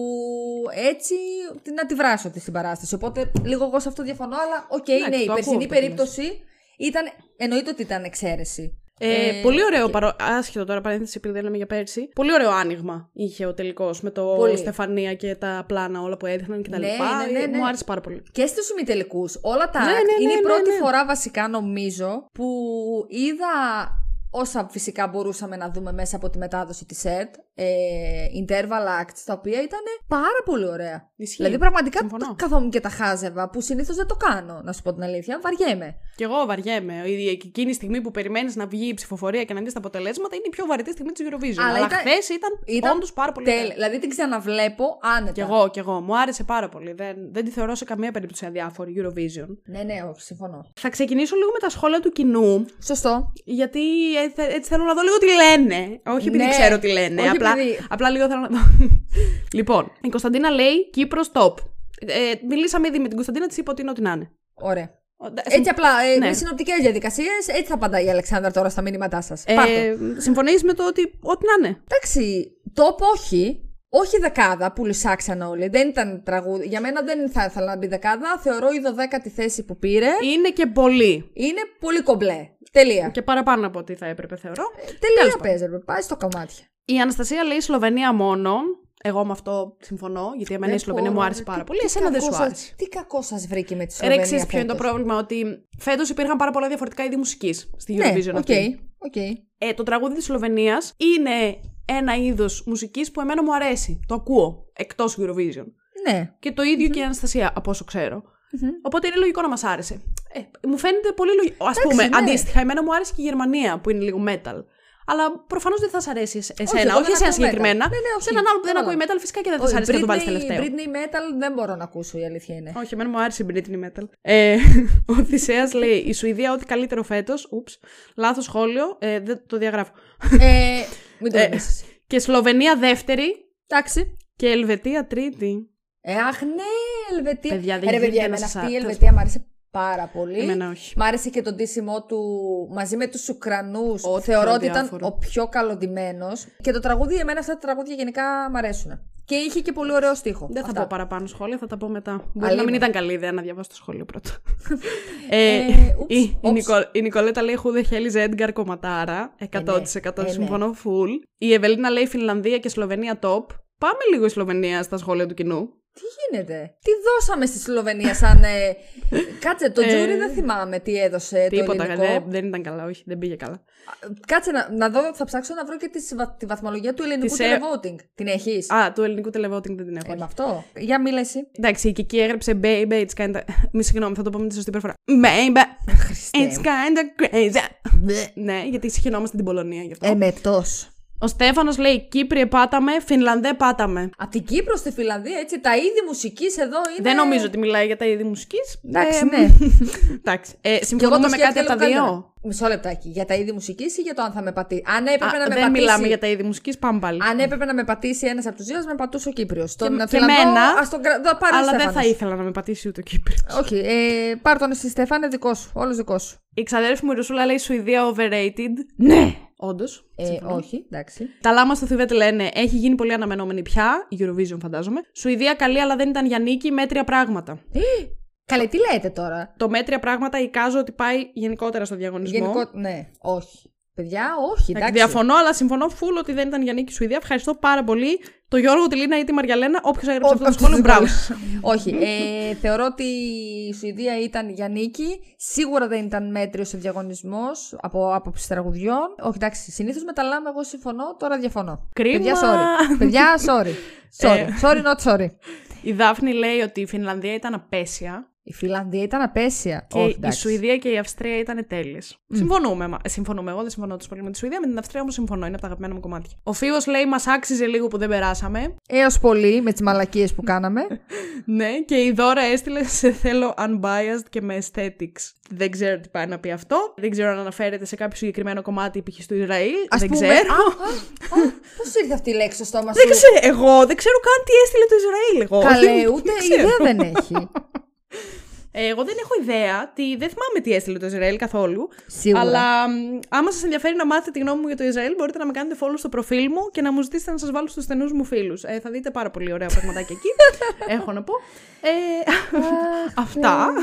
έτσι τι να τη βράσω τη συμπαράσταση. Οπότε λίγο εγώ σε αυτό διαφωνώ, αλλά οκ, Εντάξει, ναι, η το ακούω περσινή αυτό που λες. περίπτωση ήταν. Εννοείται ότι ήταν εξαίρεση. Ε, Ε, πολύ ωραίο, παρό... άσχετο τώρα παρένθεση επειδή δεν λέμε για πέρσι. Πολύ ωραίο άνοιγμα είχε ο τελικός με το Πολύ. Στεφανία και τα πλάνα όλα που έδειχναν κτλ. Ναι, ναι, ναι, ναι. Μου άρεσε πάρα πολύ. και στους ημιτελικούς. Όλα τα Ναι, act. ναι, ναι, είναι η ναι, πρώτη ναι. φορά βασικά νομίζω που είδα όσα φυσικά μπορούσαμε να δούμε μέσα από τη μετάδοση της ΕΡΤ, ε, interval acts, τα οποία ήταν πάρα πολύ ωραία. Ισχύει. Δηλαδή πραγματικά Συμφωνώ. τα- καθόμουν και τα χάζευα, που συνήθως δεν το κάνω, να σου πω την αλήθεια, βαριέμαι. Κι εγώ βαριέμαι. Η- Εκείνη η στιγμή που περιμένεις να βγει η ψηφοφορία και να δεις τα αποτελέσματα είναι η πιο βαρετή στιγμή της Eurovision. Αλλά Αλλά, ήταν- χθες ήταν, Ήταν όντως πάρα πολύ. τέλεια. ωραία. Δηλαδή την ξαναβλέπω άνετα. Κι εγώ, κι εγώ. Μου άρεσε πάρα πολύ. Δεν, δεν τη θεωρώ σε καμία περίπτωση αδιάφορη Eurovision. Ναι, ναι, όχι, συμφωνώ. Θα ξεκινήσω λίγο με τα σχόλια του κοινού, Σωστό. γιατί ε, θε- έτσι θέλω να δω λίγο τι λένε. Όχι επειδή Ναι. ξέρω τι λένε. Όχι απλά, επειδή- απλά λίγο θέλω να δω. λοιπόν, η Κωνσταντίνα λέει Κύπρος top. Ε, μιλήσαμε ήδη με την Κωνσταντίνα, της είπα ότι είναι ό,τι να είναι. Ωραία. Ο- ντα- Έτσι απλά, ε, Ναι. με συνοπτικές διαδικασίες, έτσι θα απαντάει η Αλεξάνδρα τώρα στα μήνυματά σας. Ε, συμφωνείς με το ότι ό,τι να είναι. Εντάξει, top όχι. Όχι δεκάδα που λυσάξαν όλοι. Δεν ήταν τραγούδι. Για μένα δεν θα ήθελα να μπει δεκάδα. Θεωρώ η 12η θέση που πήρε Είναι και πολύ. είναι πολύ κομπλέ. Τελεία. Και παραπάνω από ό,τι θα έπρεπε, θεωρώ. Τελεία τέλος παίζει, ρε, πάει στο κομμάτι. Η Αναστασία λέει Σλοβενία μόνο. Εγώ με αυτό συμφωνώ, γιατί εμένα Δεν η Σλοβενία μπορώ, μου άρεσε ρε. πάρα Τι- πολύ. τι Εσένα δεν κακό σου σας- άρεσε. Τι κακό σας βρήκε με τη Ρε, Σλοβενία. ξέρεις ποιο είναι το φέτος; πρόβλημα, ότι φέτος υπήρχαν πάρα πολλά διαφορετικά είδη μουσικής στη Ναι, Eurovision OK. αυτή. οκ. Ε, το τραγούδι της Σλοβενίας είναι ένα είδος μουσικής που εμένα μου αρέσει. Το ακούω εκτός Eurovision. Ναι. Και το ίδιο και η Αναστασία, από όσο ξέρω. Μμμ. Οπότε είναι λογικό να μας άρεσε. Ε, μου φαίνεται πολύ λογικό. Α Εντάξει, πούμε, ναι. αντίστοιχα, εμένα μου άρεσε και η Γερμανία που είναι λίγο metal. Αλλά προφανώς δεν θα σ' αρέσει εσ- εσένα. εγώ Όχι, δεν εσένα ακούω συγκεκριμένα. metal. Ναι, ναι, όχι. Σε έναν άλλο που δεν Κατάλαβα. ακούει metal, φυσικά και δεν θα Όχι, σ' αρέσει να το βάλεις Britney- τελευταίο. Britney Metal δεν μπορώ να ακούσω, η αλήθεια είναι. Όχι, εμένα μου άρεσε η Britney Metal. Ε, ο Θησέας λέει: Η Σουηδία ό,τι καλύτερο φέτος. Ούψ, λάθος σχόλιο. Ε, δεν το διαγράφω. ε, μην το Ε, λύσεις. Και Σλοβενία δεύτερη. Εντάξει. Και Ελβετία τρίτη. Ε, αχ, ναι, Ελβετία. Παιδιά, δεν Ρε, γίνεται παιδιά, να εμένα σας αυτή η άρεσε. Ελβετία μου άρεσε πάρα πολύ. Εμένα όχι. Μ' άρεσε και το ντύσιμό του μαζί με τους Ουκρανούς. Ό,τι Θεωρώ πιο ότι ήταν αδιάφορο. ο πιο καλοντημένος. Και το τραγούδι, εμένα αυτά τα τραγούδια γενικά μ' αρέσουν. Και είχε και πολύ ωραίο στίχο. Δεν θα Αυτά. πω παραπάνω σχόλια, θα τα πω μετά. Μπορεί να Αλίμονο. μην ήταν καλή ιδέα να διαβάσω το σχόλιο πρώτα. ε, Ε, ούψ, η, η, ούψ. Νικο- η Νικολέτα λέει Who the hell is Edgar κομματάρα; 100% Ε, ναι. συμφωνώ full. Η Ευελίνα λέει Φινλανδία και Σλοβενία top. Πάμε λίγο η Σλοβενία στα σχόλια του κοινού. Τι γίνεται; Τι δώσαμε στη Σλοβενία σαν. Ε... Κάτσε, το Ε, τζούρι δεν θυμάμαι τι έδωσε το Τίποτα. ελληνικό. Δεν, δεν ήταν καλά, όχι, δεν πήγε καλά. Κάτσε να, να δω, θα ψάξω να βρω και τη, βαθ- τη βαθμολογία του ελληνικού Της, ε, televoting. Την έχεις; Α, του ελληνικού televoting δεν την έχω. Ε, με αυτό. Για μίλα εσύ. Εντάξει, η Κική έγραψε Baby, it's kinda. Μη συγγνώμη, θα το πω με τη σωστή προφορά. Baby, Χριστέ it's μου. kinda crazy. ναι, γιατί συγχαινόμαστε την Πολωνία γι' αυτό. Εμετός. Ο Στέφανος λέει Κύπριε πάταμε, Φινλανδέ πάταμε. Από την Κύπρο στη Φιλανδία, έτσι, τα είδη μουσικής εδώ είναι. Δεν νομίζω ότι μιλάει για τα είδη μουσικής. Εντάξει, ναι. Εντάξει. Ε, Και εγώ συμφωνούμε το με κάτι σκέφτηκα από τα λίγο δύο. Καλύτερα. Μισό λεπτάκι. Για τα είδη μουσικής ή για το αν θα με πατήσει. Αν έπρεπε Α, να με δεν πατήσει. μιλάμε για τα είδη μουσικής, πάμε πάλι. Αν έπρεπε να με πατήσει ένας από τους δύο, ας με πατούσε ο Κύπριος. Τον και Φιλανδό, εμένα, ας τον κρα... το πάρει ο Αλλά δεν Στέφανος. θα ήθελα να με πατήσει ούτε ο Κύπριος. Όχι, ε, πάρ τον εσύ Στέφανε, δικός σου. Όλος δικός σου. Η ξαδέρφη μου η Ρωσούλα λέει Σουηδία overrated. Ναι! Όντως. Ε, όχι, εντάξει. Τα λάμα στο Θιβέτ λένε έχει γίνει πολύ αναμενόμενη πια. Eurovision φαντάζομαι. Σουηδία καλή, αλλά δεν ήταν για νίκη. Μέτρια πράγματα. Καλέ, τι λέτε τώρα; Το μέτρια πράγματα εικάζω ότι πάει γενικότερα στο διαγωνισμό. Γενικό. Ναι, όχι. Παιδιά, όχι, εντάξει. Διαφωνώ, αλλά συμφωνώ full ότι δεν ήταν για νίκη η Σουηδία. Ευχαριστώ πάρα πολύ το Γιώργο, τη Λίνα ή τη Μαριαλένα. Όποιος έγραψε αυτό το σχόλιο, μπράβο. Όχι. Ε, θεωρώ ότι η Σουηδία ήταν για νίκη. Σίγουρα δεν ήταν μέτριο ο διαγωνισμός από άποψης τραγουδιών. Όχι, εντάξει. Συνήθως με τα λάμα εγώ συμφωνώ, τώρα διαφωνώ. Κρίμα. Παιδιά, sorry. Παιδιά, sorry. Sorry. Ε. Sorry, not sorry. Η Δάφνη λέει ότι η Φινλανδία ήταν απέσια Η Φιλανδία ήταν απέσια. και Όχι, η εντάξει. Σουηδία και η Αυστρία ήταν τέλειες. Συμφωνούμε. μα- ε, Συμφωνούμε. Εγώ δεν συμφωνώ τόσο πολύ με τη Σουηδία. Με την Αυστρία όμως συμφωνώ. Είναι από τα αγαπημένα μου κομμάτια. Ο Φίβος λέει μας άξιζε λίγο που δεν περάσαμε. Έως πολύ με τις μαλακίες που κάναμε. Ναι, και η Δώρα έστειλε σε θέλω unbiased και με aesthetics. Δεν ξέρω τι πάει να πει αυτό. Δεν ξέρω αν αναφέρεται σε κάποιο συγκεκριμένο κομμάτι π.χ. του Ισραήλ. Ας δεν πούμε, ξέρω. Πώς ήρθε αυτή η λέξη στο στόμα Δεν σου; ξέρω. Εγώ δεν ξέρω καν τι έστειλε το Ισραήλ. Εγώ. Καλέ, Δεν ούτε ξέρω. ιδέα δεν έχει. Ε, εγώ δεν έχω ιδέα. Τι, δεν θυμάμαι τι έστειλε το Ισραήλ καθόλου. Σίγουρα. Αλλά μ, άμα σας ενδιαφέρει να μάθετε τη γνώμη μου για το Ισραήλ, μπορείτε να με κάνετε follow στο προφίλ μου και να μου ζητήσετε να σας βάλω στους στενούς μου φίλους. Ε, θα δείτε πάρα πολύ ωραία πραγματάκια εκεί. έχω να πω. Ε, αυτά.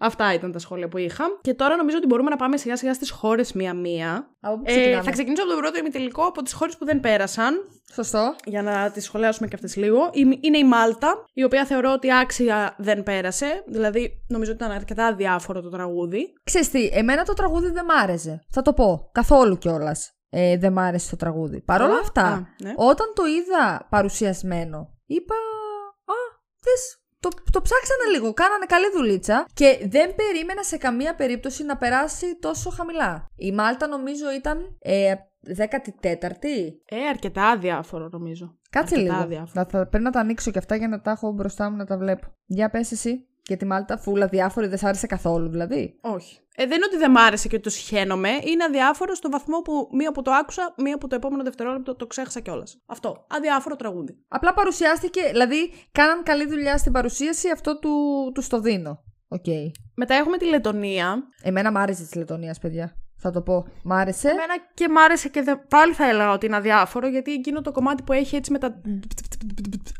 αυτά ήταν τα σχόλια που είχα. Και τώρα νομίζω ότι μπορούμε να πάμε σιγά σιγά στις χώρες μία-μία. Από πού Ε, ξεκινάμε; θα ξεκινήσω από το πρώτο ημιτελικό από τις χώρες που δεν πέρασαν Σωστό. για να τις σχολιάσουμε και αυτές λίγο. Η- Είναι η Μάλτα, η οποία θεωρώ ότι άξια δεν πέρασε. Δηλαδή, νομίζω ότι ήταν αρκετά αδιάφορο το τραγούδι. Ξέρεις τι, εμένα το τραγούδι δεν μ' άρεσε. Θα το πω. Καθόλου κιόλας. Ε, δεν μ' άρεσε το τραγούδι. Παρ' όλα Α, αυτά, α, ναι. όταν το είδα παρουσιασμένο, είπα. Α, δες, το, το ψάξανε λίγο. Κάνανε καλή δουλίτσα. Και δεν περίμενα σε καμία περίπτωση να περάσει τόσο χαμηλά. Η Μάλτα νομίζω ήταν ε, 14η. Ε, αρκετά αδιάφορο νομίζω. Κάτσε Αρκετά λίγο. αδιάφορο. Θα, θα, πρέπει να τα ανοίξω και αυτά για να τα έχω μπροστά μου να τα βλέπω. Για πες εσύ. Για τη Μάλτα, φούλα διάφορη, δεν σ' άρεσε καθόλου δηλαδή. Όχι. Ε, δεν είναι ότι δεν μ' άρεσε και ότι το συχαίνομαι. Είναι αδιάφορο στο βαθμό που μία που το άκουσα, μία που το επόμενο δευτερόλεπτο το ξέχασα κιόλας. Αυτό. Αδιάφορο τραγούδι. Απλά παρουσιάστηκε, δηλαδή κάναν καλή δουλειά στην παρουσίαση, αυτό του, του στο δίνω. Οκ. Μετά έχουμε τη Λετωνία. Εμένα μ' άρεσε της Λετωνίας, παιδιά. Θα το πω. Μ' άρεσε; Εμένα και μ' άρεσε και δε... πάλι θα έλεγα ότι είναι αδιάφορο γιατί εκείνο το κομμάτι που έχει έτσι με τα.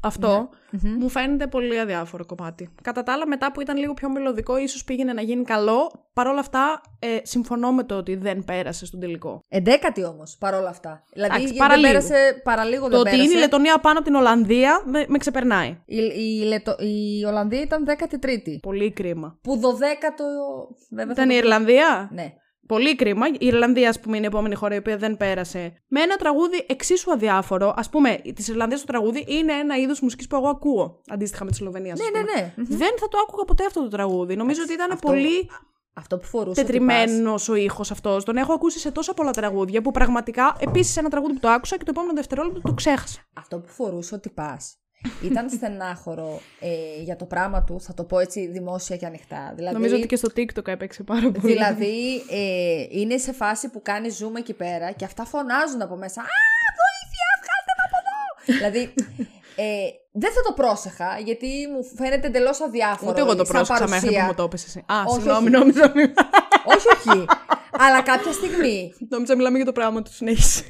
Αυτό μου φαίνεται πολύ αδιάφορο κομμάτι. Κατά τα άλλα, μετά που ήταν λίγο πιο μελωδικό, ίσως πήγαινε να γίνει καλό. Παρ' όλα αυτά, ε, συμφωνώ με το ότι δεν πέρασε στον τελικό. Εντέκατη όμως, παρόλα αυτά. Δηλαδή Εντάξει, δεν παραλίγο. πέρασε, παραλίγο Το δεν ότι πέρασε. είναι η Λετωνία πάνω από την Ολλανδία με, με ξεπερνάει. Η, η, Λετο- η Ολλανδία ήταν 13η. Πολύ κρίμα. Που 12ο. Βέβαια θα Ήταν η το- Ιρλανδία; Ναι. Πολύ κρίμα. Η Ιρλανδία, ας πούμε, είναι η επόμενη χώρα η οποία δεν πέρασε. Με ένα τραγούδι εξίσου αδιάφορο. Α πούμε, της Ιρλανδίας το τραγούδι είναι ένα είδος μουσικής που εγώ ακούω. Αντίστοιχα με τη Σλοβενία. Ναι, ναι, ναι. Μμμ. Δεν θα το άκουγα ποτέ αυτό το τραγούδι. Νομίζω ότι ήταν αυτό- πολύ Αυτό που φορούσε. ότι πας- τετριμένος ο ήχος αυτός. Τον έχω ακούσει σε τόσα πολλά τραγούδια που πραγματικά επίσης ένα τραγούδι που το άκουσα και το επόμενο δευτερόλεπτο το ξέχασα. Αυτό που φορούσε ότι πα. Ήταν στενάχωρο ε, για το πράγμα του, θα το πω έτσι δημόσια και ανοιχτά. Δηλαδή, Νομίζω ότι και στο TikTok έπαιξε πάρα πολύ. δηλαδή ε, είναι σε φάση που κάνει zoom εκεί πέρα και αυτά φωνάζουν από μέσα. Α, βοήθεια, βγάλτε με από εδώ! δηλαδή, ε, δεν θα το πρόσεχα γιατί μου φαίνεται εντελώς αδιάφορο. Ούτε εγώ το σαν πρόσεξα μέχρι που παρουσία. μου το έπεσε εσύ. Α, Όχι, συγγνώμη, όχι. νόμιζα. μη- όχι, όχι. Αλλά κάποια στιγμή Νόμιζα μιλάμε για το πράγμα του συνέχισε.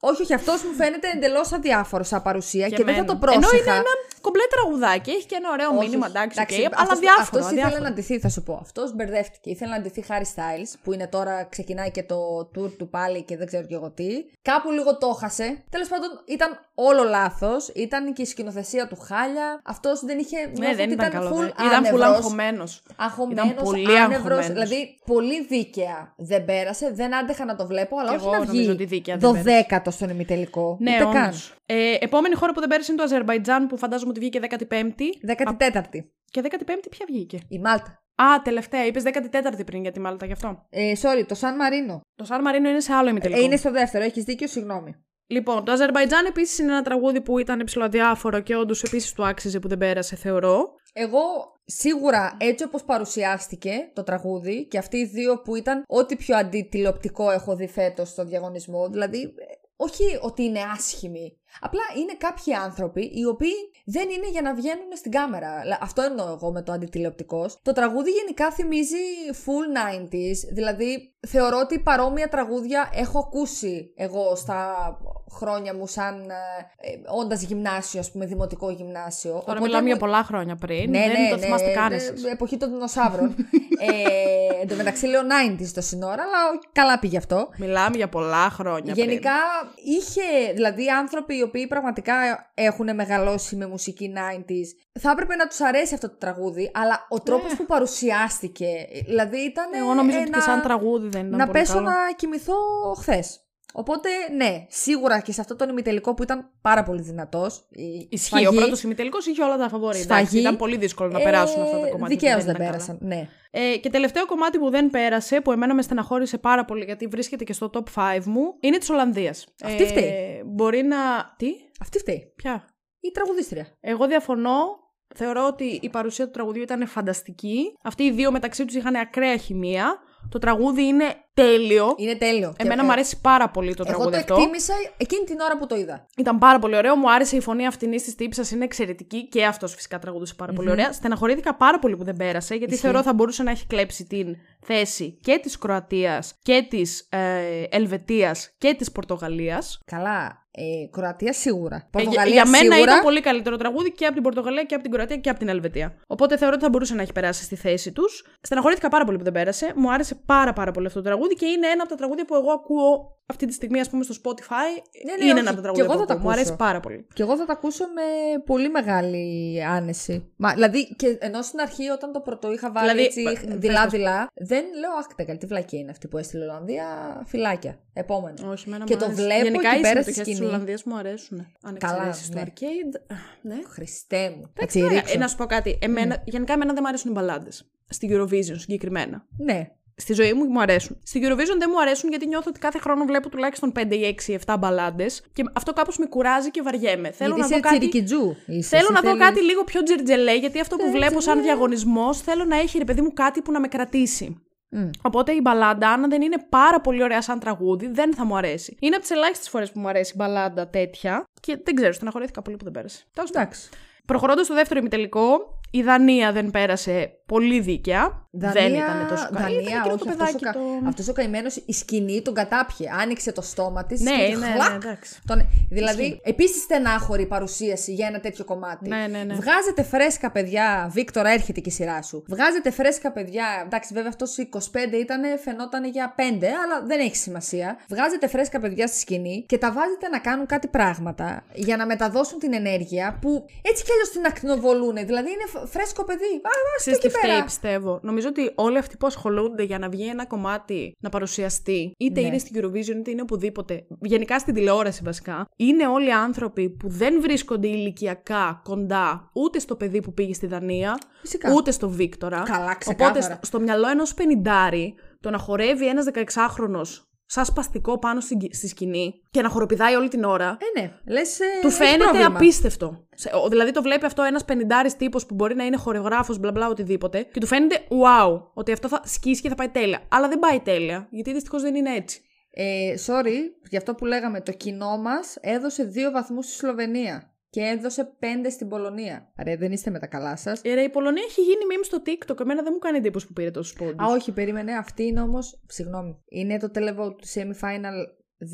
Όχι, όχι, αυτός μου φαίνεται εντελώς αδιάφορος σαν παρουσία και, δεν θα το εμένα. πρόσεχα. Ενώ είναι ένα κομπλέ τραγουδάκι. Έχει και ένα ωραίο Όχι, μήνυμα, όχι. εντάξει, Εντάξει, οκ, αλλά αυτός- αδιάφορο. αυτός ήθελε αδιάφορο. να ντυθεί, θα σου πω. Αυτός μπερδεύτηκε. Ήθελε να ντυθεί Harry Styles, που είναι τώρα ξεκινάει και το tour του πάλι και δεν ξέρω και εγώ τι. Κάπου λίγο το έχασε. Τέλος πάντων, ήταν όλο λάθος. Ήταν και η σκηνοθεσία του χάλια. Αυτός δεν είχε. Ναι, νιώθω δεν ότι ήταν καλό. full δεν. Ήταν full άνευρος. αγχωμένος. Αγχωμένος, Ήταν πολύ άνευρος, αγχωμένος. Δηλαδή, πολύ δίκαια δεν πέρασε. Δεν άντεχα να το βλέπω, αλλά Κι όχι εγώ να νομίζω ότι βγει δίκαια δεν πέρασε. δωδέκατος στον ημιτελικό. Ναι, Ούτε καν. όντως. Ε, επόμενη χώρα που δεν πέρασε είναι το Αζερβαϊτζάν που φαντάζομαι ότι βγήκε 15η. Δέκατη τέταρτη. Και 15η ποια βγήκε; Η Μάλτα. Α, τελευταία. Είπες 14η πριν για τη Μάλτα γι' αυτό. Ε, sorry, το Σαν Μαρίνο. Το Σαν Μαρίνο είναι σε άλλο ημιτελικό. Ε, είναι στο δεύτερο, έχεις δίκιο, συγγνώμη. Λοιπόν, το Αζερβαϊτζάν επίσης είναι ένα τραγούδι που ήταν υψηλοαδιάφορο και όντως επίσης του άξιζε που δεν πέρασε, θεωρώ. Εγώ σίγουρα έτσι όπως παρουσιάστηκε το τραγούδι και αυτοί οι δύο που ήταν ό,τι πιο αντιτηλεοπτικό έχω δει φέτος στο διαγωνισμό, δηλαδή ε, όχι ότι είναι άσχημοι, απλά είναι κάποιοι άνθρωποι οι οποίοι δεν είναι για να βγαίνουν στην κάμερα. Λα- Αυτό εννοώ εγώ με το αντιτηλεοπτικός. Το τραγούδι γενικά θυμίζει full 90s, δηλαδή θεωρώ ότι παρόμοια τραγούδια έχω ακούσει εγώ στα χρόνια μου σαν ε, ε, όντας γυμνάσιο, ας πούμε, δημοτικό γυμνάσιο. Τώρα Οπότε μιλάμε μου- για πολλά χρόνια πριν. ναι, δεν ναι, το ναι, θυμάστε καν ναι, εσείς. Εποχή των δεινοσαύρων. ε, εν τω μεταξύ λέω 90s το σύνορα, αλλά καλά πήγε αυτό. Μιλάμε για πολλά χρόνια Γενικά είχε, δηλαδή άνθρωποι οι οποίοι πραγματικά έχουν μεγαλώσει με μουσική 90s, θα έπρεπε να τους αρέσει αυτό το τραγούδι, αλλά ο τρόπος που παρουσιάστηκε, δηλαδή ήταν πριν. Εγώ νομίζω ότι ένα- και σαν τραγούδι δεν ήταν να πολύ πέσω καλό. να κοιμηθώ χθες. Οπότε, ναι, σίγουρα και σε αυτό τον ημιτελικό που ήταν πάρα πολύ δυνατός. Ισχύει. Ο πρώτος ημιτελικός είχε όλα τα φαβόρη. εντάξει, Σφαγή. Ήταν πολύ δύσκολο να περάσουν αυτά τα κομμάτια. που Δικαίως δεν ήταν καλά. πέρασαν. Ναι. Ε, και τελευταίο κομμάτι που δεν πέρασε, που εμένα με στεναχώρησε πάρα πολύ γιατί βρίσκεται και στο top 5 μου, είναι της Ολλανδίας. Αυτή φταίει. Μπορεί να. Τι; Αυτή φταίει. Ποια; Η τραγουδίστρια. Εγώ διαφωνώ. Θεωρώ ότι η παρουσία του τραγουδιού ήταν φανταστική. Αυτοί οι δύο μεταξύ τους είχαν ακραία χημεία. Το τραγούδι είναι τέλειο. Είναι τέλειο. Εμένα Και- μου αρέσει πάρα πολύ το Εγώ τραγούδι το αυτό. εκτίμησα εκείνη την ώρα που το είδα. Ήταν πάρα πολύ ωραίο. Μου άρεσε η φωνή αυτήν τη τύψα. Είναι εξαιρετική. Και αυτός φυσικά τραγουδούσε πάρα πολύ ωραία. Στεναχωρήθηκα πάρα πολύ που δεν πέρασε. Γιατί Ισχύει. θεωρώ θα μπορούσε να έχει κλέψει την θέση και της Κροατίας και της ε, Ελβετίας και της Πορτογαλίας. Καλά. Ε, Κροατία σίγουρα. Ε, για, Πορτογαλία για μένα σίγουρα. ήταν πολύ καλύτερο τραγούδι και από την Πορτογαλία και από την Κροατία και από την Ελβετία. Οπότε θεωρώ ότι θα μπορούσε να έχει περάσει στη θέση τους. Στεναχωρήθηκα πάρα πολύ που δεν πέρασε. Μου άρεσε πάρα, πάρα πολύ αυτό το τραγούδι και είναι ένα από τα τραγούδια που εγώ ακούω αυτή τη στιγμή, ας πούμε, στο Spotify. Ναι, ναι, είναι όχι. ένα από τα Και τραγούδια εγώ που θα τα ακούω. Μου αρέσει ακούσω. πάρα πολύ. Και εγώ θα τα ακούσω με πολύ μεγάλη άνεση. Μα, δηλαδή, και ενώ στην αρχή όταν το πρώτο είχα βάλει Δηλαδή, έτσι πα- πες δειλά-δειλά, δεν λέω άντε καλέ, τι βλακεία είναι αυτή που έστειλε η Ολλανδία, φυλάκια. Επόμενο. Όχι, εμένα Και μου το άρεσε. βλέπω Γενικά εκεί οι πέρα στη συμμετοχές της σκηνή. Ολλανδίας μου αρέσουν. Αν Καλά, εξαιρέσεις το ναι. arcade. Ναι. Χριστέ μου. Θα Εντάξει, τη ωραία. ρίξω. Ε, να σου πω κάτι. Εμένα, Γενικά, εμένα δεν μου αρέσουν οι μπαλάντες. Στην Eurovision συγκεκριμένα. Ναι. Στη ζωή μου μου αρέσουν. Στην Eurovision δεν μου αρέσουν γιατί νιώθω ότι κάθε χρόνο βλέπω τουλάχιστον 5 ή 6 ή 7 μπαλάντες και αυτό κάπως με κουράζει και βαριέμαι. Θέλω Γιατί να είσαι δω κάτι. τσιρικιτζού. Είσαι, Θέλω εσύ να δω θέλεις- κάτι λίγο πιο τζερτζελέ, γιατί αυτό που Τζερτζελέ. βλέπω σαν διαγωνισμός θέλω να έχει ρε παιδί μου κάτι που να με κρατήσει. Μμ. Οπότε η μπαλάντα, αν δεν είναι πάρα πολύ ωραία σαν τραγούδι, δεν θα μου αρέσει. Είναι από τις ελάχιστες φορές που μου αρέσει η μπαλάντα τέτοια και δεν ξέρω, στεναχωρήθηκα πολύ που δεν πέρασε. Τέλος πάντων. Εντάξει. Προχωρώντας στο δεύτερο ημιτελικό, η Δανία δεν πέρασε πολύ δίκαια. δεν ήταν τόσο καλή. Δανία, ήταν εκείνο όχι, το αυτός, παιδάκι. ο, κα... το... αυτός ο καημένος, η σκηνή τον κατάπιε. Άνοιξε το στόμα της. Ναι, και ναι, ναι, χλακ, εντάξει. τον... Δηλαδή, επίσης στενάχωρη παρουσίαση για ένα τέτοιο κομμάτι. Ναι, ναι, ναι. Βγάζετε φρέσκα παιδιά. Βίκτορα, έρχεται και η σειρά σου. Βγάζετε φρέσκα παιδιά. Εντάξει, βέβαια αυτός 25 ήταν, φαινόταν για 5, αλλά δεν έχει σημασία. Βγάζετε φρέσκα παιδιά στη σκηνή και τα βάζετε να κάνουν κάτι πράγματα για να μεταδώσουν την ενέργεια που έτσι κι αλλιώς την ακτινοβολούν. Δηλαδή είναι φ- φρέσκο παιδί. Α, άστε Ξέρεις τι εκεί φταίει, πέρα. πιστεύω. Νομίζω ότι όλοι αυτοί που ασχολούνται για να βγει ένα κομμάτι να παρουσιαστεί, είτε Ναι. είναι στην Eurovision είτε είναι οπουδήποτε, γενικά στην τηλεόραση βασικά, είναι όλοι άνθρωποι που δεν βρίσκονται ηλικιακά κοντά ούτε στο παιδί που πήγε στη Δανία, Φυσικά. ούτε στο Βίκτορα. Καλά, ξεκάθαρα. Οπότε στο, στο μιαλό ενός πενιντάρι, το να χορεύει ένας 16χρονο σαν σπαστικό πάνω στη, στη σκηνή και να χοροπηδάει όλη την ώρα. Ε, ναι. Λες. Του φαίνεται απίστευτο. Σε- ο- Δηλαδή το βλέπει αυτό ένας πενιντάρης τύπος που μπορεί να είναι χορεγράφο, μπλα μπλα, οτιδήποτε, και του φαίνεται wow, ότι αυτό θα σκίσει και θα πάει τέλεια. Αλλά δεν πάει τέλεια, γιατί δυστυχώς δεν είναι έτσι. Ε, sorry, για αυτό που λέγαμε, το κοινό μας έδωσε δύο βαθμούς στη Σλοβενία και έδωσε πέντε στην Πολωνία. Ρε, δεν είστε με τα καλά σας. Ε, ρε, η Πολωνία έχει γίνει meme στο TikTok. Εμένα δεν μου κάνει εντύπωση που πήρε τόσους πόντους. Α, όχι, περίμενε. Αυτή είναι όμως. Συγγνώμη. Είναι το televote του semifinal 2.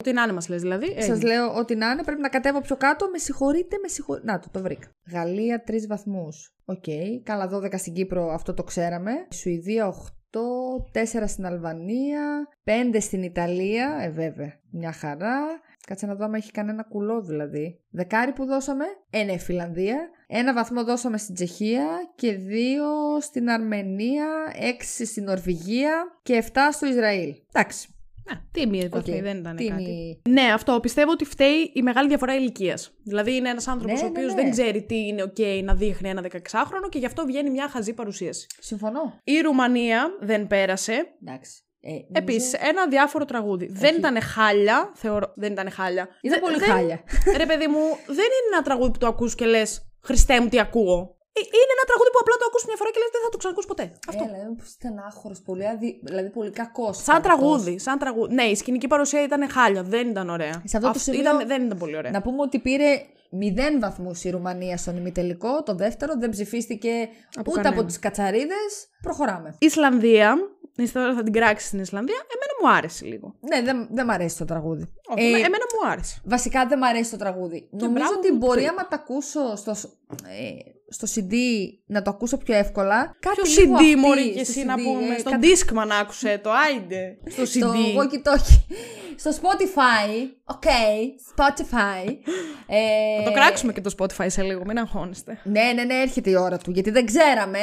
Ό,τι να είναι, μας λες δηλαδή. Σας έγινε. λέω ό,τι να είναι. Πρέπει να κατέβω πιο κάτω. Με συγχωρείτε, με συγχωρείτε. Να το, το βρήκα. Γαλλία 3 βαθμούς. Οκ. Καλά, 12 στην Κύπρο, αυτό το ξέραμε. Σουηδία 8. 4 στην Αλβανία. 5 στην Ιταλία. Ε, βέβαια. Μια χαρά. Κάτσε να δω αν έχει κανένα κουλό δηλαδή. Δεκάρι που δώσαμε. Ε, ναι, Φιλανδία. Ένα βαθμό δώσαμε στην Τσεχία και δύο στην Αρμενία, έξι στην Νορβηγία και 7 στο Ισραήλ. Εντάξει. Α, τι μία βαθμή, Οκ. δεν ήταν Τι κάτι. μη- Ναι, αυτό πιστεύω ότι φταίει η μεγάλη διαφορά ηλικίας. Δηλαδή είναι ένας άνθρωπος Ναι, ο ναι, οποίος ναι. δεν ξέρει τι είναι OK να δείχνει ένα 16χρονο και γι' αυτό βγαίνει μια χαζή παρουσίαση. Συμφωνώ. Η Ρουμανία δεν πέρασε. Εντάξει. Ε, νομίζω- Επίσης, ένα αδιάφορο τραγούδι. Δεν ήταν χάλια, θεωρώ. Δεν ήταν χάλια. Ήταν Δε- πολύ δεν- χάλια. Ρε, παιδί μου, δεν είναι ένα τραγούδι που το ακούς και λες Χριστέ μου, τι ακούω. Ε, Είναι ένα τραγούδι που απλά το ακούς μια φορά και λες δεν θα το ξανακούς ποτέ. Αυτό. Έλα, είναι στενάχωρος, πολύ αδι... δηλαδή πολύ κακός. Σαν τραγούδι, σαν τραγούδι. Ναι, η σκηνική παρουσία ήταν χάλια, δεν ήταν ωραία. Σε αυτό το σημείο- ήταν, δεν ήταν πολύ ωραία. Να πούμε ότι πήρε 0 βαθμούς η Ρουμανία στον ημιτελικό. Το δεύτερο δεν ψηφίστηκε Από ούτε κανένα. από τις κατσαρίδες. Προχωράμε. Ισλανδία. Τώρα θα την κράξεις στην Ισλανδία. Εμένα μου άρεσε λίγο. Ναι, δεν, δεν μ' αρέσει το τραγούδι. Όχι, Ε, εμέ- εμένα μου άρεσε. Βασικά δεν μ' αρέσει το τραγούδι. Νομίζω μπράβο ότι μου που μπορεί το άμα το ακούσω στο, ε, στο CD να το ακούσω πιο εύκολα. Κάτι Ποιο λίγο CD αυτή, μωρή και στο εσύ να CD, πούμε. ε, Στον κάτι- Discman άκουσε το, άιντε. Στο CD. Στο walkie talkie. Στο Spotify. OK. Spotify. Ε, Θα το κράξουμε και το Spotify σε λίγο, μην αγχώνεστε. Ναι, ναι, ναι, έρχεται η ώρα του. Γιατί δεν ξέραμε.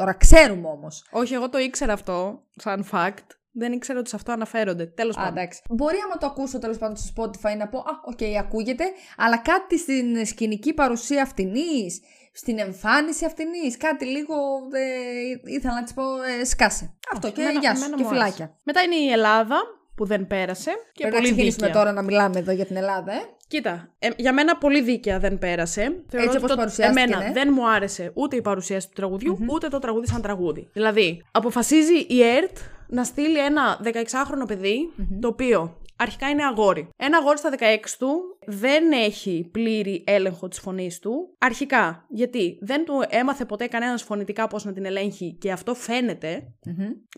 Τώρα ξέρουμε όμως. Όχι, εγώ το ήξερα αυτό, σαν fact. Δεν ήξερα ότι σε αυτό αναφέρονται. Τέλος Α, πάντων. εντάξει. Μπορεί άμα το ακούσω τέλος πάντων στο Spotify να πω Α, οκ, ακούγεται. Αλλά κάτι στην σκηνική παρουσία αυτινή, στην εμφάνιση αυτινή, κάτι λίγο. Ε, ήθελα να της πω ε, σκάσε. Αυτό και Εμένα- γεια σου εμένα και μου άρεσε. φυλάκια. Μετά είναι η Ελλάδα που δεν πέρασε. Και Πρέπει να πολύ ξεκινήσουμε δίκαια. τώρα να μιλάμε εδώ για την Ελλάδα, ε. Κοίτα, ε, για μένα πολύ δίκαια δεν πέρασε. Θεωρώ Έτσι ότι όπως παρουσιάστηκε, Εμένα ναι. δεν μου άρεσε ούτε η παρουσίαση του τραγουδιου ούτε το τραγούδι σαν τραγούδι. Δηλαδή, αποφασίζει η ΕΡΤ να στείλει ένα 16χρονο παιδι το οποίο αρχικά είναι αγόρι. Ένα αγόρι στα 16 του δεν έχει πλήρη έλεγχο της φωνής του. Αρχικά, γιατί δεν του έμαθε ποτέ κανένας φωνητικά πώς να την ελέγχει και αυτό φαίνεται